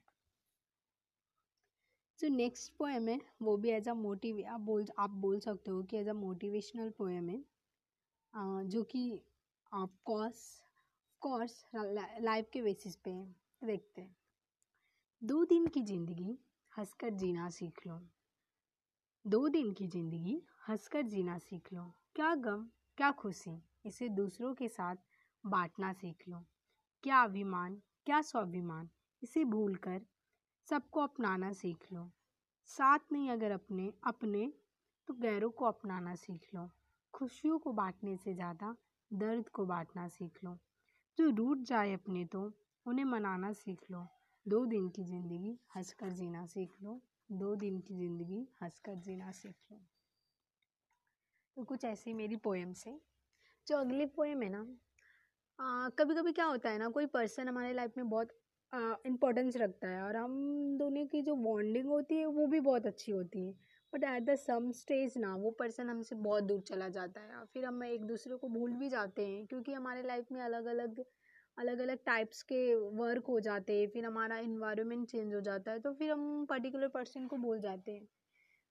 जो नेक्स्ट पोएम है, वो भी एज अ मोटिव आप बोल आप बोल सकते हो कि एज अ मोटिवेशनल पोएम है। जो कि आप कॉर्स कोर्स लाइफ के बेसिस पे देखते हैं। दो दिन की ज़िंदगी, हंसकर जीना सीख लो। दो दिन की ज़िंदगी, हंसकर जीना सीख लो। क्या गम, क्या खुशी, इसे दूसरों के साथ बांटना सीख लो। क्या अभिमान, क्या स्वाभिमान, इसे भूलकर सबको अपनाना सीख लो। साथ नहीं अगर अपने अपने तो गैरों को अपनाना सीख लो। खुशियों को बांटने से ज़्यादा दर्द को बांटना सीख लो। जो रूट जाए अपने तो उन्हें मनाना सीख लो। दो दिन की ज़िंदगी हंसकर जीना सीख लो। दो दिन की ज़िंदगी हंसकर जीना सीख लो। तो कुछ ऐसी मेरी पोएम्स है। जो अगली पोएम है ना कभी कभी क्या होता है ना, कोई पर्सन हमारे लाइफ में बहुत इम्पोर्टेंस रखता है और हम दोनों की जो बॉन्डिंग होती है, वो भी बहुत अच्छी होती है। But at the some stage ना, वो पर्सन हमसे बहुत दूर चला जाता है फिर हम एक दूसरे को भूल भी जाते हैं क्योंकि हमारे लाइफ में अलग अलग अलग अलग टाइप्स के वर्क हो जाते हैं, फिर हमारा इन्वायरमेंट चेंज हो जाता है तो फिर हम पर्टिकुलर पर्सन को भूल जाते हैं।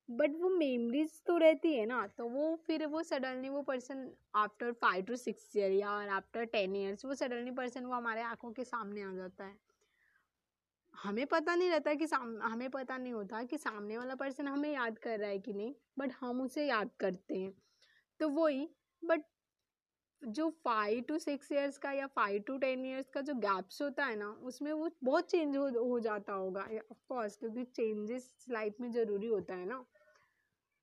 बट वो मेमरीज तो रहती है ना तो वो फिर वो सडनली वो person after five to six year या आफ्टर टेन ईयर्स वो सडनली पर्सन वो हमारे आँखों के सामने आ जाता है। हमें पता नहीं रहता कि साम, हमें पता नहीं होता कि सामने वाला पर्सन हमें याद कर रहा है कि नहीं, बट हम उसे याद करते हैं। तो वही, बट जो फाइव टू सिक्स ईयर्स का या फाइव टू टेन ईयर्स का जो गैप्स होता है ना, उसमें वो बहुत चेंज हो हो जाता होगा। ऑफकोर्स क्योंकि चेंजेस लाइफ में ज़रूरी होता है ना।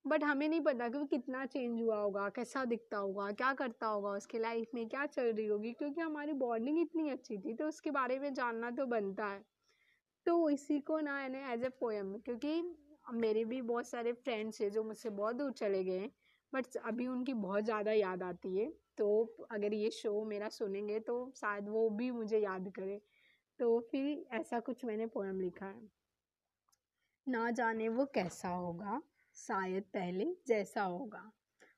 बट हमें नहीं पता कि वो कितना चेंज हुआ होगा, कैसा दिखता होगा, क्या करता होगा उसके लाइफ में, क्या चल रही होगी, क्योंकि हमारी बॉन्डिंग इतनी अच्छी थी तो उसके बारे में जानना तो बनता है। तो इसी को ना मैंने एज ए पोएम क्योंकि मेरे भी बहुत सारे फ्रेंड्स हैं जो मुझसे बहुत दूर चले गए हैं बट अभी उनकी बहुत ज़्यादा याद आती है तो अगर ये शो मेरा सुनेंगे तो शायद वो भी मुझे याद करे। तो फिर ऐसा कुछ मैंने पोएम लिखा है। ना जाने वो कैसा होगा। शायद पहले जैसा होगा।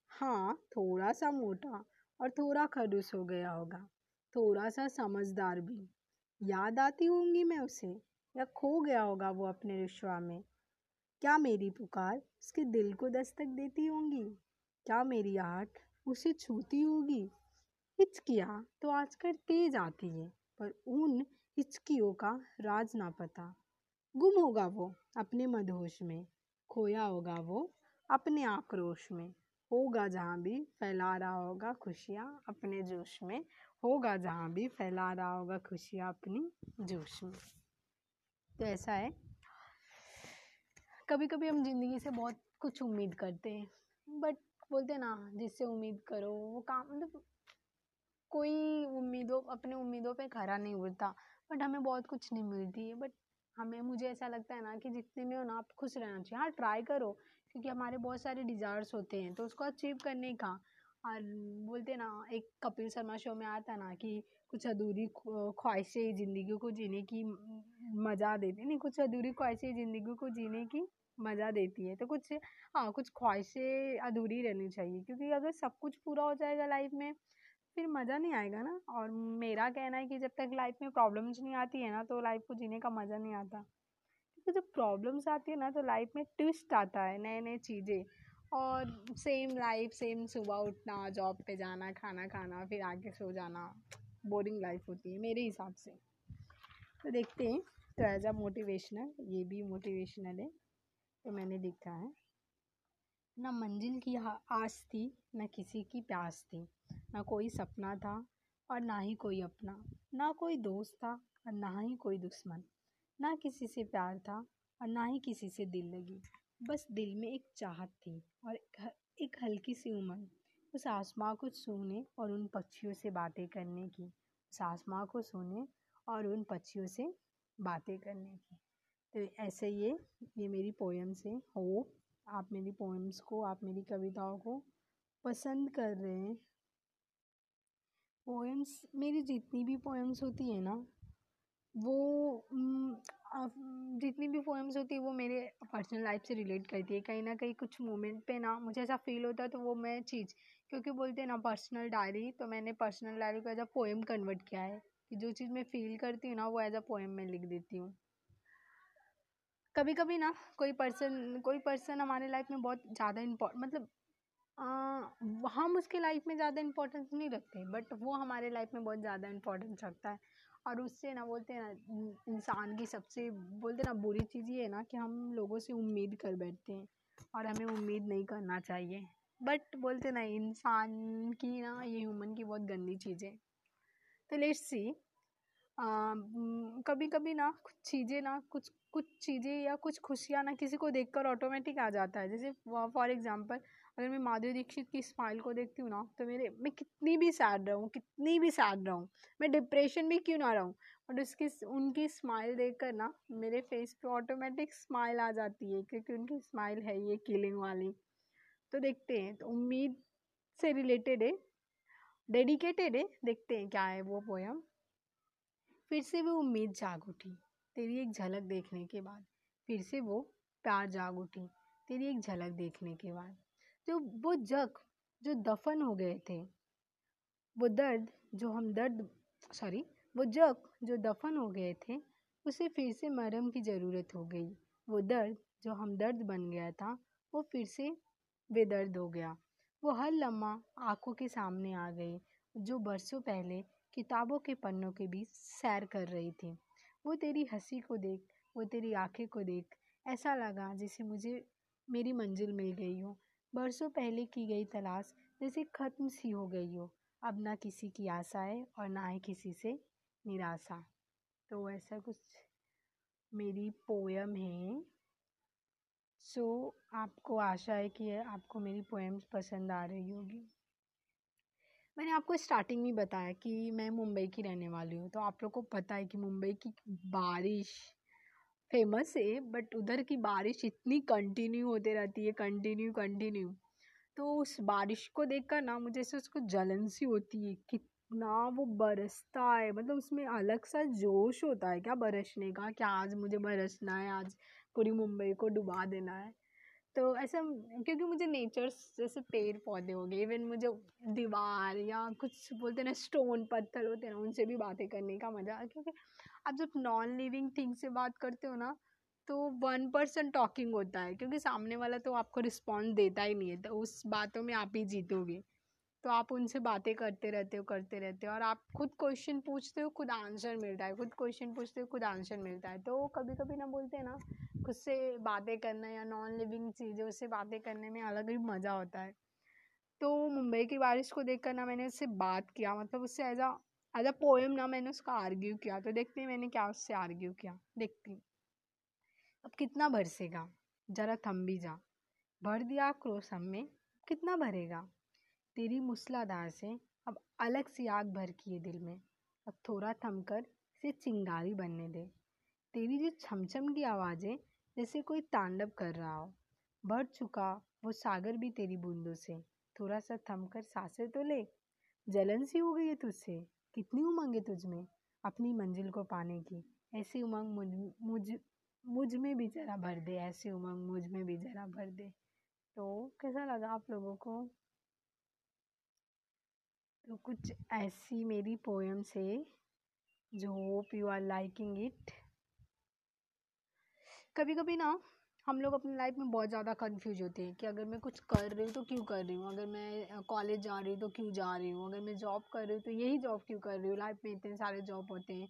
हाँ थोड़ा सा मोटा और थोड़ा खडूस हो गया होगा। थोड़ा सा समझदार भी। याद आती होंगी मैं उसे, या खो गया होगा वो अपने रिश्वा में। क्या मेरी पुकार उसके दिल को दस्तक देती होंगी? क्या मेरी आहट उसे छूती होगी? हिचकिया तो आजकल तेज आती है, पर उन हिचकियों का राज ना पता। गुम होगा वो अपने मदहोश में। खोया होगा वो अपने आक्रोश में। होगा जहाँ भी फैला रहा होगा खुशियाँ अपने जोश में। होगा जहाँ भी फैला रहा होगा खुशियाँ अपनी जोश में। तो ऐसा है। कभी कभी हम ज़िंदगी से बहुत कुछ उम्मीद करते हैं, बट बोलते हैं ना, जिससे उम्मीद करो, वो काम मतलब कोई उम्मीदों, अपने उम्मीदों पे खरा नहीं उड़ता बट हमें बहुत कुछ नहीं मिलती है, बट हमें, मुझे ऐसा लगता है ना कि जितने में हो ना, आप खुश रहना चाहिए। हाँ ट्राई करो, क्योंकि हमारे बहुत सारे डिज़ायर्स होते हैं तो उसको अचीव करने का। और बोलते ना, एक कपिल शर्मा शो में आता ना कि कुछ अधूरी ख्वाहिशें ज़िंदगी को जीने की मज़ा देती नहीं, कुछ अधूरी ख्वाहिशें ज़िंदगी को जीने की मज़ा देती है। तो कुछ हाँ कुछ ख्वाहिशें अधूरी रहनी चाहिए, क्योंकि अगर सब कुछ पूरा हो जाएगा लाइफ में फिर मज़ा नहीं आएगा ना? और मेरा कहना है कि जब तक लाइफ में प्रॉब्लम्स नहीं आती है ना तो लाइफ को जीने का मज़ा नहीं आता। क्योंकि जब प्रॉब्लम्स आती है ना तो लाइफ में ट्विस्ट आता है नए नए चीज़ें। और सेम लाइफ सेम सुबह उठना जॉब पे जाना, खाना खाना, फिर आके सो जाना बोरिंग लाइफ होती है मेरे हिसाब से। तो देखते हैं तो एज अ मोटिवेशनल ये भी मोटिवेशनल है तो मैंने लिखा है। ना मंजिल की आस थी, ना किसी की प्यास थी। ना कोई सपना था और ना ही कोई अपना। ना कोई दोस्त था और ना ही कोई दुश्मन। ना किसी से प्यार था और ना ही किसी से दिल लगी। बस दिल में एक चाहत थी और एक हल्की सी उम्र उस आसमां को छूने और उन पक्षियों से बातें करने की। उस आसमां को छूने और उन पक्षियों से बातें करने की। तो ऐसे ये ये मेरी पोएम्स है। होप आप मेरी पोएम्स को, आप मेरी कविताओं को पसंद कर रहे हैं। पोएम्स मेरी जितनी भी पोएम्स होती है ना, वो जितनी भी पोएम्स होती है वो मेरे पर्सनल लाइफ से रिलेट करती है। कहीं ना कहीं कुछ मोमेंट पे ना मुझे ऐसा फील होता है तो वो मैं चीज़, क्योंकि बोलते हैं ना पर्सनल डायरी तो मैंने पर्सनल डायरी को एज अ पोएम कन्वर्ट किया है कि जो चीज़ मैं फील करती हूँ ना वो एज अ पोएम में लिख देती हूँ। कभी कभी ना कोई पर्सन कोई पर्सन हमारे लाइफ में बहुत ज़्यादा इम्पोर्ट मतलब हम उसके लाइफ में ज़्यादा इम्पोर्टेंस नहीं रखते बट वो हमारे लाइफ में बहुत ज़्यादा इम्पोर्टेंस रखता है। और उससे ना बोलते हैं ना इंसान की सबसे, बोलते ना, बुरी चीज़ ये है ना कि हम लोगों से उम्मीद कर बैठते हैं और हमें उम्मीद नहीं करना चाहिए। बट बोलते ना, इंसान की ना, ये ह्यूमन की बहुत गंदी चीज़ तो लेट्स सी कभी कभी ना कुछ चीज़ें ना, कुछ कुछ चीज़ें या कुछ खुशियाँ ना किसी को देखकर ऑटोमेटिक आ जाता है। जैसे फॉर एग्ज़ाम्पल अगर मैं माधुरी दीक्षित की स्माइल को देखती हूँ ना तो मेरे, मैं कितनी भी सैड रहूँ, कितनी भी सैड रहूँ, मैं डिप्रेशन भी क्यों ना रहूँ? बट उसकी, उनकी स्माइल देख कर ना, मेरे फेस पे ऑटोमेटिक स्माइल आ जाती है, क्योंकि उनकी स्माइल है ये किलिंग वाली। तो देखते हैं तो उम्मीद से रिलेटेड है डेडिकेटेड है, देखते हैं क्या है वो पोयम फिर से वो उम्मीद जाग उठी, तेरी एक झलक देखने के बाद। फिर से वो प्यार जाग उठी, तेरी एक झलक देखने के बाद। तो वो जग जो दफन हो गए थे, वो दर्द जो हम दर्द सॉरी वो जग जो दफन हो गए थे, उसे फिर से मरम की ज़रूरत हो गई। वो दर्द जो हम दर्द बन गया था, वो फिर से बेदर्द हो गया। वो हर लम्हा आँखों के सामने आ गए, जो बरसों पहले किताबों के पन्नों के बीच सैर कर रही थी। वो तेरी हँसी को देख, वो तेरी आँखें को देख, ऐसा लगा जैसे मुझे मेरी मंजिल मिल गई हो। बरसों पहले की गई तलाश जैसे ख़त्म सी हो गई हो। अब ना किसी की आशा है और ना ही किसी से निराशा। तो ऐसा कुछ मेरी पोयम है। सो so, आपको आशा है कि आपको मेरी पोएम्स पसंद आ रही होगी। मैंने आपको स्टार्टिंग में बताया कि मैं मुंबई की रहने वाली हूँ तो आप लोग को पता है कि मुंबई की बारिश फ़ेमस है बट उधर की बारिश इतनी कंटिन्यू होते रहती है कंटिन्यू कंटिन्यू तो उस बारिश को देखकर ना मुझे ऐसे उसको जलन सी होती है, कितना वो बरसता है मतलब उसमें अलग सा जोश होता है क्या बरसने का क्या आज मुझे बरसना है, आज पूरी मुंबई को डुबा देना है। तो ऐसा क्योंकि मुझे नेचर्स जैसे पेड़ पौधे हो गए इवन मुझे दीवार या कुछ बोलते ना स्टोन पत्थर होते ना, उनसे भी बातें करने का मज़ा, क्योंकि आप जब नॉन लिविंग थिंग से बात करते हो ना तो वन पर्सन टॉकिंग होता है, क्योंकि सामने वाला तो आपको रिस्पॉन्स देता ही नहीं है तो उस बातों में आप ही जीतोगे। तो आप उनसे बातें करते रहते हो, करते रहते हो, और आप खुद क्वेश्चन पूछते हो, खुद आंसर मिलता है, खुद क्वेश्चन पूछते हो, खुद आंसर मिलता है। तो कभी कभी ना बोलते हैं ना, खुद से बातें करना या नॉन लिविंग चीज़ों से बातें करने में अलग ही मज़ा होता है। तो मुंबई की बारिश को देख कर ना मैंने उससे बात किया मतलब उससे as a as a poem ना मैंने उसका आर्ग्यू किया तो देखते हैं मैंने क्या उससे आर्ग्यू किया। देखती अब कितना भरसेगा? जरा थम भी जा। भर दिया क्रोस हम में, कितना भरेगा? तेरी मूसलाधार से अब अलग सी आग भर की है दिल में। अब थोड़ा थम कर, इसे चिंगारी बनने दे। तेरी जो छमछम की आवाज़ें, जैसे कोई तांडव कर रहा हो। भर चुका वो सागर भी तेरी बूंदों से। थोड़ा सा थम कर, साँसें तो ले। जलन सी हो गई है तुझसे। कितनी उमंग है तुझ में अपनी मंजिल को पाने की। ऐसी उमंग मुझ मुझ मुझमें भी ज़रा भर दे, ऐसी उमंग मुझमें भी ज़रा भर दे। तो कैसा लगा आप लोगों को? तो कुछ ऐसी मेरी पोएम्स है जो hope you are liking it कभी कभी ना हम लोग अपनी लाइफ में बहुत ज़्यादा कन्फ्यूज़ होते हैं कि अगर मैं कुछ कर रही हूँ तो क्यों कर रही हूँ? अगर मैं कॉलेज जा रही हूँ तो क्यों जा रही हूँ? अगर मैं जॉब कर रही हूँ तो यही जॉब क्यों कर रही हूँ? लाइफ में इतने सारे जॉब होते हैं।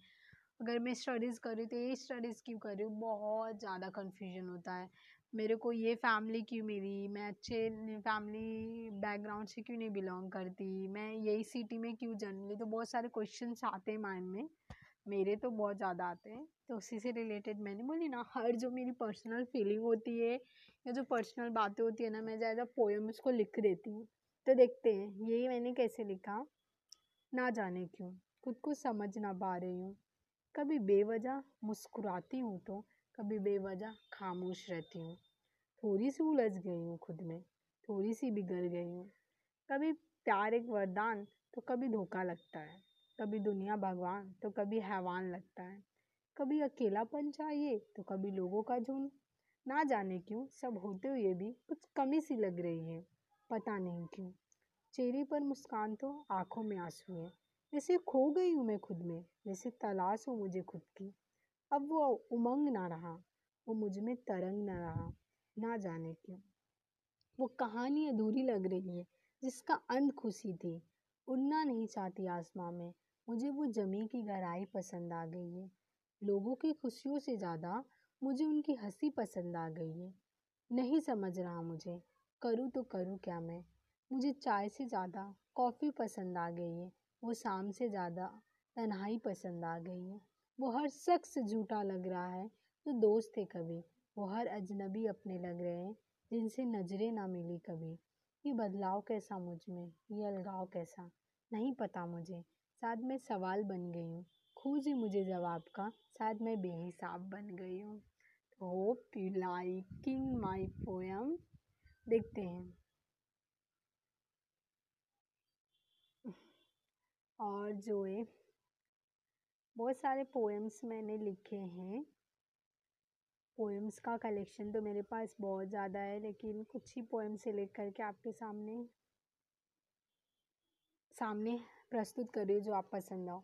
अगर मैं स्टडीज़ कर रही हूँ तो यही स्टडीज़ क्यों कर रही हूँ? बहुत ज़्यादा कन्फ्यूज़न होता है। मेरे को ये फैमिली क्यों मिली? मैं अच्छे फैमिली बैकग्राउंड से क्यों नहीं बिलोंग करती? मैं यही सिटी में क्यों जन्म ली? तो बहुत सारे क्वेश्चन आते हैं माइंड में। मेरे तो बहुत ज़्यादा आते हैं। तो उसी से रिलेटेड मैंने बोली ना, हर जो मेरी पर्सनल फीलिंग होती है, या जो पर्सनल बातें होती है ना, मैं ज़्यादा पोएम उसको लिख देती हूँ। तो देखते हैं यही मैंने कैसे लिखा? ना जाने क्यों, खुद को समझ ना पा रही हूँ। कभी बेवजह मुस्कुराती हूँ तो कभी बेवजह खामोश रहती हूँ। थोड़ी सी उलझ गई हूँ खुद में, थोड़ी सी बिगड़ गई हूँ। कभी प्यार एक वरदान तो कभी धोखा लगता है। कभी दुनिया भगवान तो कभी हैवान लगता है। कभी अकेलापन चाहिए तो कभी लोगों का झुंड। ना जाने क्यों, सब होते हुए भी कुछ कमी सी लग रही है, पता नहीं क्यों। चेहरे पर मुस्कान तो आँखों में आँसू है। जैसे खो गई हूँ मैं खुद में, जैसे तलाश हो मुझे खुद की। अब वो उमंग ना रहा, वो मुझमें तरंग ना रहा, ना जाने क्यों। वो कहानी अधूरी लग रही है, जिसका अंत खुशी थी, उड़ना नहीं चाहती आसमां में। मुझे वो जमी की गहराई पसंद आ गई है। लोगों की खुशियों से ज़्यादा मुझे उनकी हँसी पसंद आ गई है। नहीं समझ रहा मुझे, करूँ तो करूँ क्या मैं? मुझे चाय से ज़्यादा कॉफ़ी पसंद आ गई है। वो शाम से ज़्यादा तन्हाई पसंद आ गई है। वो हर शख्स झूठा लग रहा है, जो दोस्त थे कभी। वो हर अजनबी अपने लग रहे हैं, जिनसे नज़रें ना मिली कभी। ये बदलाव कैसा मुझमें? ये अलगाव कैसा? नहीं पता मुझे। शायद मैं सवाल बन गई हूँ। खोज ही मुझे जवाब का शायद मैं बेहिसाब बन गई हूँ। Hope you liking my poem देखते हैं। और जो है बहुत सारे पोएम्स मैंने लिखे हैं। पोएम्स का कलेक्शन तो मेरे पास बहुत ज़्यादा है, लेकिन कुछ ही पोएम सेलेक्ट करके आपके सामने सामने प्रस्तुत कर रही हूँ जो आप पसंद आओ।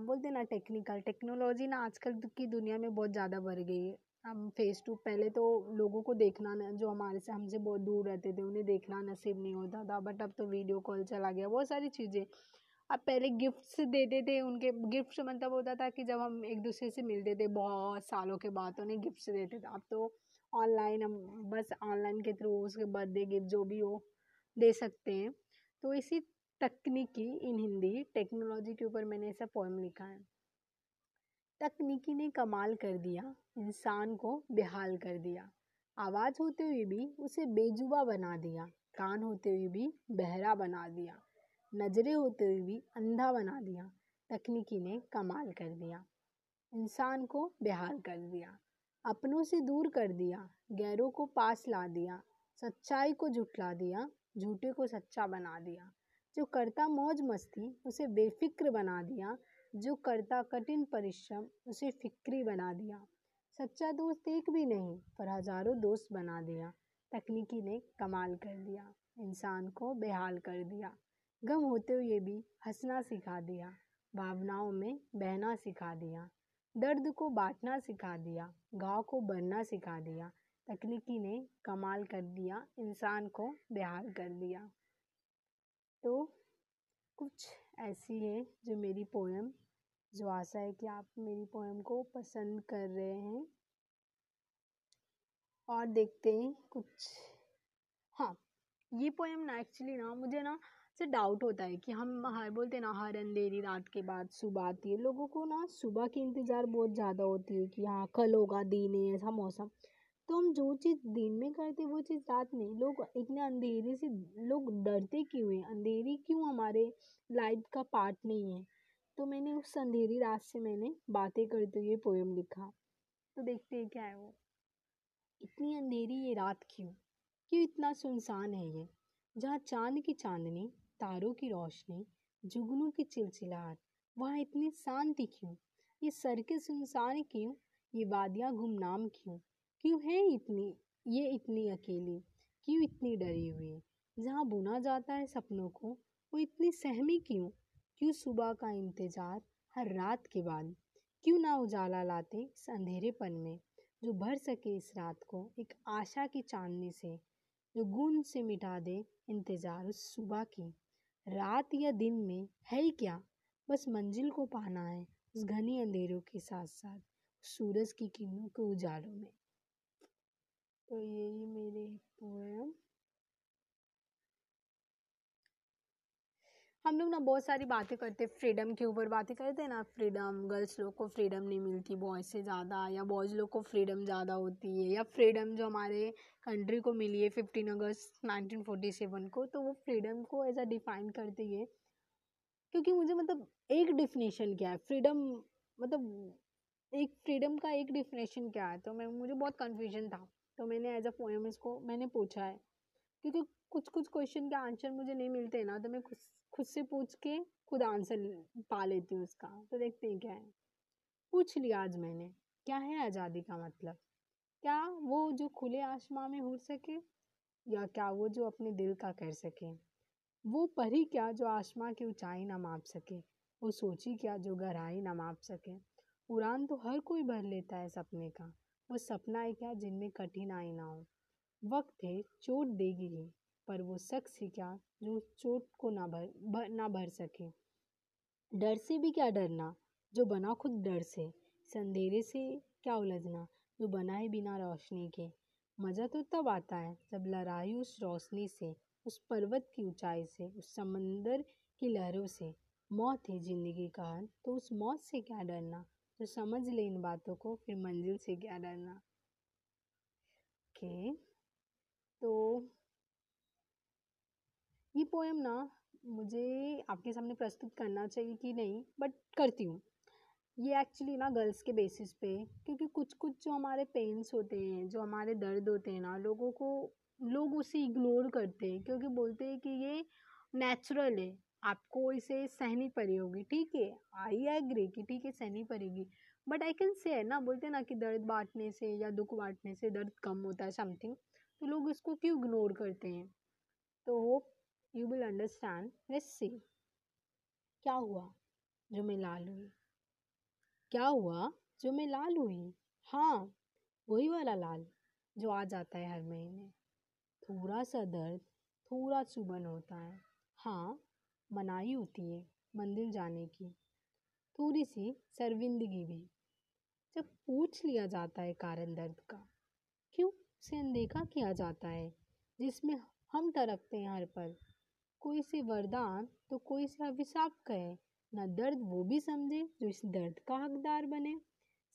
बोलते ना टेक्निकल टेक्नोलॉजी ना आजकल की दुनिया में बहुत ज़्यादा बढ़ गई है। हम फेस टू पहले तो लोगों को देखना न, जो हमारे से, हमसे बहुत दूर रहते थे, उन्हें देखना नसीब नहीं होता था बट अब तो वीडियो कॉल चला गया, बहुत सारी चीज़ें। अब पहले गिफ्ट्स देते थे, उनके गिफ्ट मतलब होता था कि जब हम एक दूसरे से मिलते थे, बहुत सालों के बाद उन्हें गिफ्ट्स देते थे। अब तो ऑनलाइन हम बस ऑनलाइन के थ्रू उसके बर्थडे गिफ्ट जो भी हो, दे सकते हैं। तो इसी तकनीकी इन हिंदी टेक्नोलॉजी के ऊपर मैंने ऐसा पोएम लिखा है। तकनीकी ने कमाल कर दिया, इंसान को बेहाल कर दिया। आवाज़ होते हुए भी उसे बेजुबा बना दिया, कान होते हुए भी बहरा बना दिया, नज़रें होते हुए भी अंधा बना दिया, तकनीकी ने कमाल कर दिया, इंसान को बेहाल कर दिया, अपनों से दूर कर दिया, गैरों को पास ला दिया, सच्चाई को झुठला दिया, झूठे को सच्चा बना दिया। जो करता मौज मस्ती, उसे बेफिक्र बना दिया। जो करता कठिन परिश्रम, उसे फिक्री बना दिया। सच्चा दोस्त एक भी नहीं, पर हज़ारों दोस्त बना दिया। तकनीकी ने कमाल कर दिया, इंसान को बेहाल कर दिया। गम होते हुए भी हंसना सिखा दिया, भावनाओं में बहना सिखा दिया, दर्द को बांटना सिखा दिया गाँव को बनना सिखा दिया। तकनीकी ने कमाल कर दिया, इंसान को बेहाल कर दिया। तो कुछ ऐसी है जो मेरी पोएम जो आशा है कि आप मेरी पोएम को पसंद कर रहे हैं। और देखते हैं कुछ। हाँ ये पोएम ना एक्चुअली ना, मुझे ना से डाउट होता है कि हम हर, बोलते ना, हर अंधेरी रात के बाद सुबह आती है। लोगों को ना सुबह की इंतज़ार बहुत ज़्यादा होती है कि हाँ कल होगा, दिन है, ऐसा मौसम। तो हम जो चीज़ दिन में करते वो चीज़ रात में। लोग इतने अंधेरे से, लोग डरते क्यों हैं? अंधेरी क्यों हमारे लाइफ का पार्ट नहीं है? तो मैंने उस अंधेरी रात से मैंने बातें करते हुए पोएम लिखा। तो देखते हैं क्या है वो। इतनी अंधेरी ये रात क्यों? क्यों इतना सुनसान है ये? जहाँ चाँद की चांदनी, तारों की रोशनी, जुगनू की चिलचिलाहट, वहाँ इतनी शांति क्यों? ये सड़कें सुनसान क्यों? ये वादियाँ, गुमनाम क्यों? क्यों है इतनी, ये इतनी अकेली? क्यों इतनी डरी हुई? जहाँ बुना जाता है सपनों को, वो इतनी सहमी क्यों? क्यों सुबह का इंतज़ार हर रात के बाद? क्यों ना उजाला लाते इस अंधेरेपन में, जो भर सके इस रात को एक आशा की चांदनी से, जो गुण से मिटा दे इंतज़ार उस सुबह की? रात या दिन में है ही क्या? बस मंजिल को पाना है उस घनी अंधेरों के साथ साथ सूरज की किरणों के उजालों में। तो यही मेरे पोएम हम लोग ना बहुत सारी बातें करते फ्रीडम के ऊपर बातें करते हैं ना, फ्रीडम, गर्ल्स लोग को फ्रीडम नहीं मिलती, बॉयज़ से ज़्यादा, या बॉयज़ लोग को फ्रीडम ज़्यादा होती है, या फ्रीडम जो हमारे कंट्री को मिली है fifteen August nineteen forty seven को तो वो फ्रीडम को एज अ डिफाइन करती है। क्योंकि मुझे मतलब एक डिफिनेशन क्या है, फ्रीडम मतलब एक फ्रीडम का एक डिफिनेशन क्या है तो मैं, मुझे बहुत कन्फ्यूज़न था। तो मैंने एज अ पोएम इसको, मैंने पूछा है। क्योंकि कुछ कुछ क्वेश्चन के आंसर मुझे नहीं मिलते ना तो मैं खुद खुद से पूछ के खुद आंसर पा लेती हूँ उसका। तो देखते हैं क्या है। पूछ लिया आज मैंने, क्या है आज़ादी का मतलब? क्या वो जो खुले आसमां में उड़ सके, या क्या वो जो अपने दिल का कर सके? वो परी क्या जो आसमां की ऊंचाई ना माप सके? वो सोची क्या जो गहराई ना माप सके? उड़ान तो हर कोई भर लेता है सपने का। वो सपना है क्या जिनमें कठिनाई ना हो। वक्त है चोट देगी ही पर वो शख्स ही क्या जो चोट को ना भर, भर ना भर सके। डर से भी क्या डरना? जो बना खुद डर से। संधेरे से क्या उलझना? जो बनाए बिना रोशनी के। मज़ा तो तब आता है जब लड़ाई उस रोशनी से उस पर्वत की ऊंचाई से उस समंदर की लहरों से। मौत है ज़िंदगी का तो उस मौत से क्या डरना? तो समझ ले इन बातों को, फिर मंजिल से क्या डरना। ओके तो ये पोएम ना मुझे आपके सामने प्रस्तुत करना चाहिए कि नहीं बट करती हूँ। ये एक्चुअली ना गर्ल्स के बेसिस पे, क्योंकि कुछ कुछ जो हमारे पेन्स होते हैं, जो हमारे दर्द होते हैं ना, लोगों को, लोग उसे इग्नोर करते हैं, क्योंकि बोलते हैं कि ये नेचुरल है। आपको इसे सहनी पड़ी होगी, ठीक है? आई एग्री कि ठीक है, सहनी पड़ेगी। बट आई कैन से ना, बोलते ना कि दर्द बांटने से या दुख बांटने से दर्द कम होता है समथिंग तो लोग इसको क्यों इग्नोर करते हैं? तो hope you will understand let's see क्या हुआ? जो मैं लाल हुई। क्या हुआ? जो मैं लाल हुई? हाँ वही वाला लाल जो आ जाता है हर महीने। थोड़ा सा दर्द, थोड़ा चुभन होता है। हाँ मनाही होती है मंदिर जाने की। थोड़ी सी शर्मिंदगी भी। जब पूछ लिया जाता है कारण दर्द का, क्यों उसे अनदेखा किया जाता है, जिसमें हम टरकते हैं हर पल? कोई से वरदान तो कोई से अभिशाप कहे, न दर्द वो भी समझे जो इस दर्द का हकदार बने।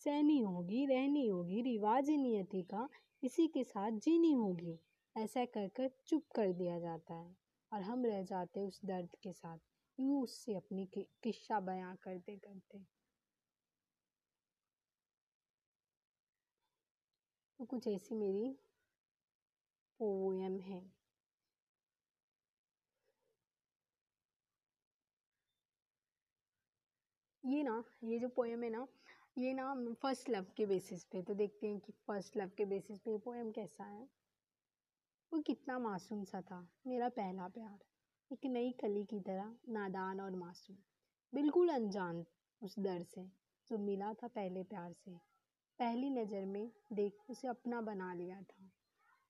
सहनी होगी, रहनी होगी, रिवाज नियति का, इसी के साथ जीनी होगी, ऐसा कर कर चुप कर दिया जाता है। और हम रह जाते उस दर्द के साथ। यूँ उससे अपनी किस्सा बयां करते करते। तो कुछ ऐसी मेरी पोएम है। ये ना, ये जो पोएम है ना, ये ना फ़र्स्ट लव के बेसिस पे तो देखते हैं कि फ़र्स्ट लव के बेसिस पे पोएम कैसा है। वो कितना मासूम सा था, मेरा पहला प्यार। एक नई कली की तरह, नादान और मासूम। बिल्कुल अनजान उस दर से, जो मिला था पहले प्यार से। पहली नज़र में देख उसे अपना बना लिया था।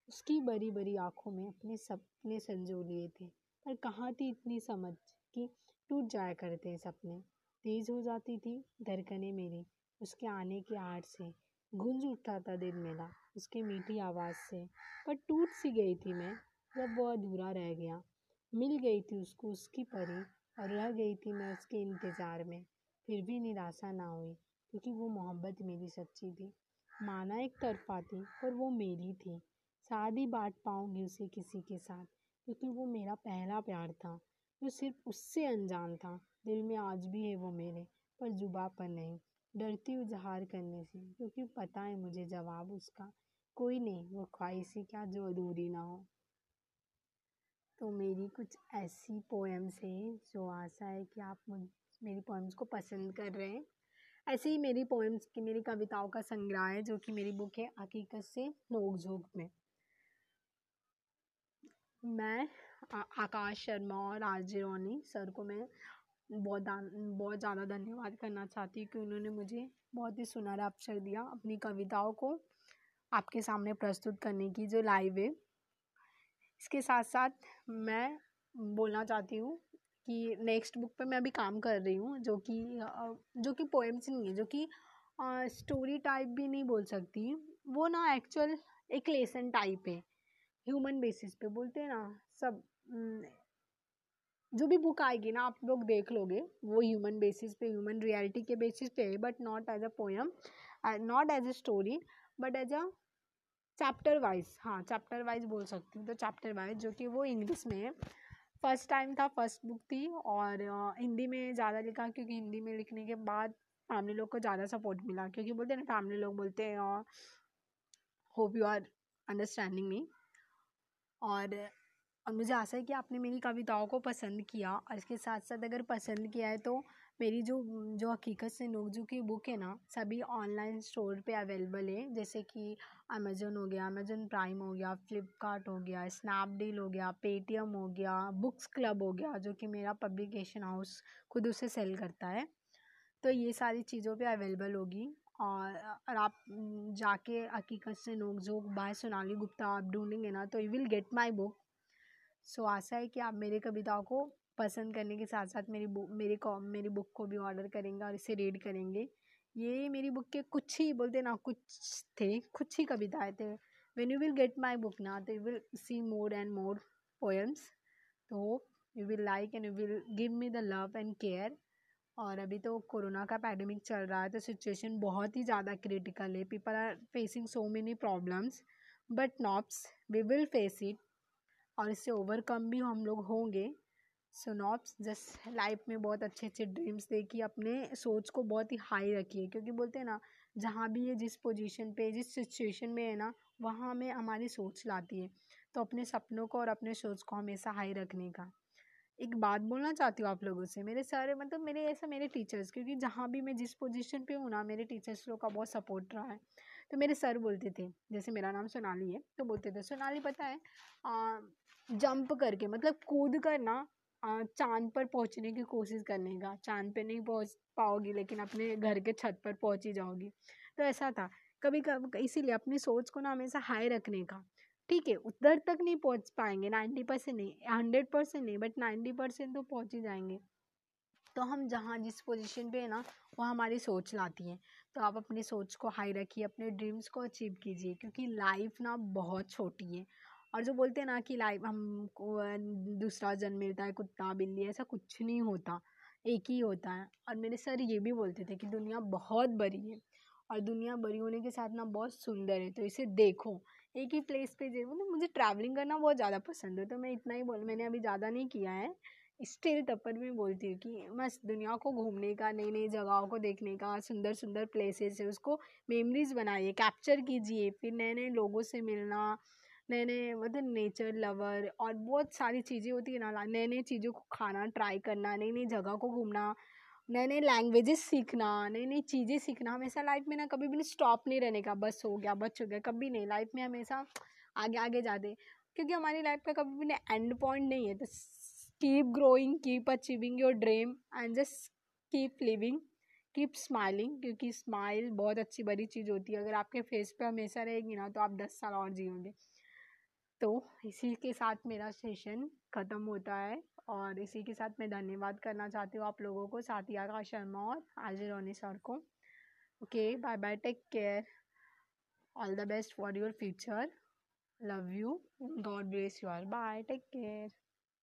उसकी बड़ी बड़ी आँखों में अपने सपने संजो लिए थे। पर कहाँ थी इतनी समझ कि टूट जाया करते सपने? तेज हो जाती थी धड़कने मेरी। उसके आने की आड़ से गूंज उठता था दिल मेरा। उसकी मीठी आवाज़ से। पर टूट सी गई थी मैं जब वो अधूरा रह गया। मिल गई थी उसको उसकी परी और रह गई थी मैं उसके इंतज़ार में। फिर भी निराशा ना हुई, क्योंकि वो मोहब्बत मेरी सच्ची थी। माना एक तरफा थी, पर वो मेरी थी। शादी बांट पाऊँगी उसे किसी के साथ, क्योंकि वो मेरा पहला प्यार था, जो सिर्फ़ उससे अनजान था। दिल में आज भी है वो मेरे, पर जुबा पर नहीं। डरती इजहार करने से, क्योंकि पता है मुझे जवाब उसका। कोई नहीं, वो ख्वाहिशी क्या जो अधूरी ना हो। तो मेरी कुछ ऐसी पोएम्स है जो आशा है कि आप मेरी पोएम्स को पसंद कर रहे हैं। ऐसे ही मेरी पोएम्स की, मेरी कविताओं का संग्रह है जो कि मेरी बुक है हकीकत से नोक झोंक में। मैं आकाश शर्मा और आरजे रोनी सर को मैं बहुत बहुत ज़्यादा धन्यवाद करना चाहती हूँ कि उन्होंने मुझे बहुत ही सुनहरा अवसर दिया अपनी कविताओं को। आपके सामने प्रस्तुत करने की जो लाइव है। इसके साथ साथ मैं बोलना चाहती हूँ कि नेक्स्ट बुक पे मैं अभी काम कर रही हूँ, जो कि जो कि पोएम्स नहीं है, जो कि स्टोरी टाइप भी नहीं बोल सकती। वो ना एक्चुअल एक लेसन टाइप है ह्यूमन बेसिस पे बोलते हैं ना, सब जो भी बुक आएगी ना, आप लोग देख लोगे, वो ह्यूमन बेसिस पे ह्यूमन रियलिटी के बेसिस पे है but not as a poem not as a story but as a chapter wise हाँ चैप्टर वाइज बोल सकती हूँ तो चैप्टर वाइज जो कि वो इंग्लिश में है फ़र्स्ट टाइम था फ़र्स्ट बुक थी और हिंदी में ज़्यादा लिखा क्योंकि हिंदी में लिखने के बाद फैमिली लोग को ज़्यादा सपोर्ट मिला क्योंकि बोलते हैं ना फैमिली लोग बोलते हैं और hope you are understanding me और और मुझे आशा है कि आपने मेरी कविताओं को पसंद किया और इसके साथ साथ अगर पसंद किया है तो मेरी जो जो हकीकत से नोकजू की बुक है ना, सभी ऑनलाइन स्टोर पे अवेलेबल है। जैसे कि अमेज़ोन हो गया अमेज़ोन प्राइम हो गया फ्लिपकार्ट हो गया स्नैपडील हो गया पेटीएम हो गया बुक्स क्लब हो गया, जो कि मेरा पब्लिकेशन हाउस खुद उसे सेल करता है। तो ये सारी चीज़ों पे अवेलेबल होगी। और और आप जाके हकीकत से नोकझोंक बाय सोनाली गुप्ता आप ढूंढेंगे ना तो you will get my book so आशा है कि आप मेरी कविताओं को पसंद करने के साथ साथ मेरी बुक मेरी कॉम, मेरी बुक को भी ऑर्डर करेंगे और इसे रीड करेंगे। ये मेरी बुक के कुछ ही, बोलते ना, कुछ थे, कुछ ही कविताएँ थे। When you will get my book ना तो you will see more and more poems तो you will like and you will give me the love and care और अभी तो कोरोना का पैडमिक चल रहा है तो सिचुएशन बहुत ही ज़्यादा क्रिटिकल है। People are facing so many problems but नॉप्स we will face it और इससे ओवरकम भी हम लोग होंगे। सो नॉप्स जस्ट लाइफ में बहुत अच्छे अच्छे ड्रीम्स देखिए अपने सोच को बहुत ही हाई रखिए क्योंकि बोलते हैं ना, जहाँ भी ये जिस पोजीशन पे, जिस सिचुएशन में है ना, वहाँ हमें हमारी सोच लाती है। तो अपने सपनों को और अपने सोच को हमेशा हाई रखने का। एक बात बोलना चाहती हूँ आप लोगों से, मेरे सारे मतलब मेरे ऐसा मेरे टीचर्स क्योंकि जहाँ भी मैं जिस पोजीशन पे हूँ ना, मेरे टीचर्स लोग का बहुत सपोर्ट रहा है। तो मेरे सर बोलते थे, जैसे मेरा नाम सोनाली है तो बोलते थे, सोनाली पता है जंप करके मतलब कूद कर ना चाँद पर पहुँचने की कोशिश करने का। चाँद पे नहीं पहुँच पाओगी, लेकिन अपने घर के छत पर पहुँच ही जाओगी। तो ऐसा था। कभी कभी इसीलिए अपनी सोच को ना हमेशा हाई रखने का। ठीक है, उधर तक नहीं पहुँच पाएँगे। नाइन्टी परसेंट नहीं, हंड्रेड परसेंट नहीं, बट नाइन्टी परसेंट तो पहुँच ही जाएँगे। तो हम जहाँ जिस पोजीशन पे है ना वो हमारी सोच लाती है। तो आप अपनी सोच को हाई रखिए, अपने ड्रीम्स को अचीव कीजिए, क्योंकि लाइफ ना बहुत छोटी है। और जो बोलते हैं ना कि लाइफ, हमको दूसरा जन्म मिलता है, कुत्ता, बिल्ली, ऐसा कुछ नहीं होता, एक ही होता है। और मेरे सर ये भी बोलते थे कि दुनिया बहुत बड़ी है और दुनिया बड़ी होने के साथ ना बहुत सुंदर है तो इसे देखो। एक ही प्लेस पे जो मतलब मुझे ट्रैवलिंग करना बहुत ज़्यादा पसंद है तो मैं इतना ही बोल, मैंने अभी ज़्यादा नहीं किया है। स्टिल तब पर भी बोलती हूँ कि बस दुनिया को घूमने का नई नई जगहों को देखने का सुंदर सुंदर प्लेसेस है, उसको मेमोरीज बनाइए कैप्चर कीजिए, फिर नए नए लोगों से मिलना नए नए मतलब नेचर लवर और बहुत सारी चीज़ें होती है ना नए नए चीज़ों को खाना ट्राई करना नई नई जगह को घूमना नए नए लैंग्वेजेस सीखना नई नई चीज़ें सीखना, हमेशा लाइफ में ना कभी भी स्टॉप नहीं रहने का, बस हो गया, बच हो गया, कभी नहीं लाइफ में हमेशा आगे आगे जाते क्योंकि हमारी लाइफ का कभी भी ना एंड पॉइंट नहीं है तो keep growing keep achieving your dream and just keep living keep smiling क्योंकि स्माइल बहुत अच्छी, बड़ी चीज़ होती है, अगर आपके फेस पे हमेशा रहेगी ना तो आप दस साल और जियोगे। तो इसी के साथ मेरा सेशन ख़त्म होता है और इसी के साथ मैं धन्यवाद करना चाहती हूँ आप लोगों को, साथिया का शर्मा और आजय रोनी सर को। Okay bye bye take care all the best for your future love you God bless you are bye take care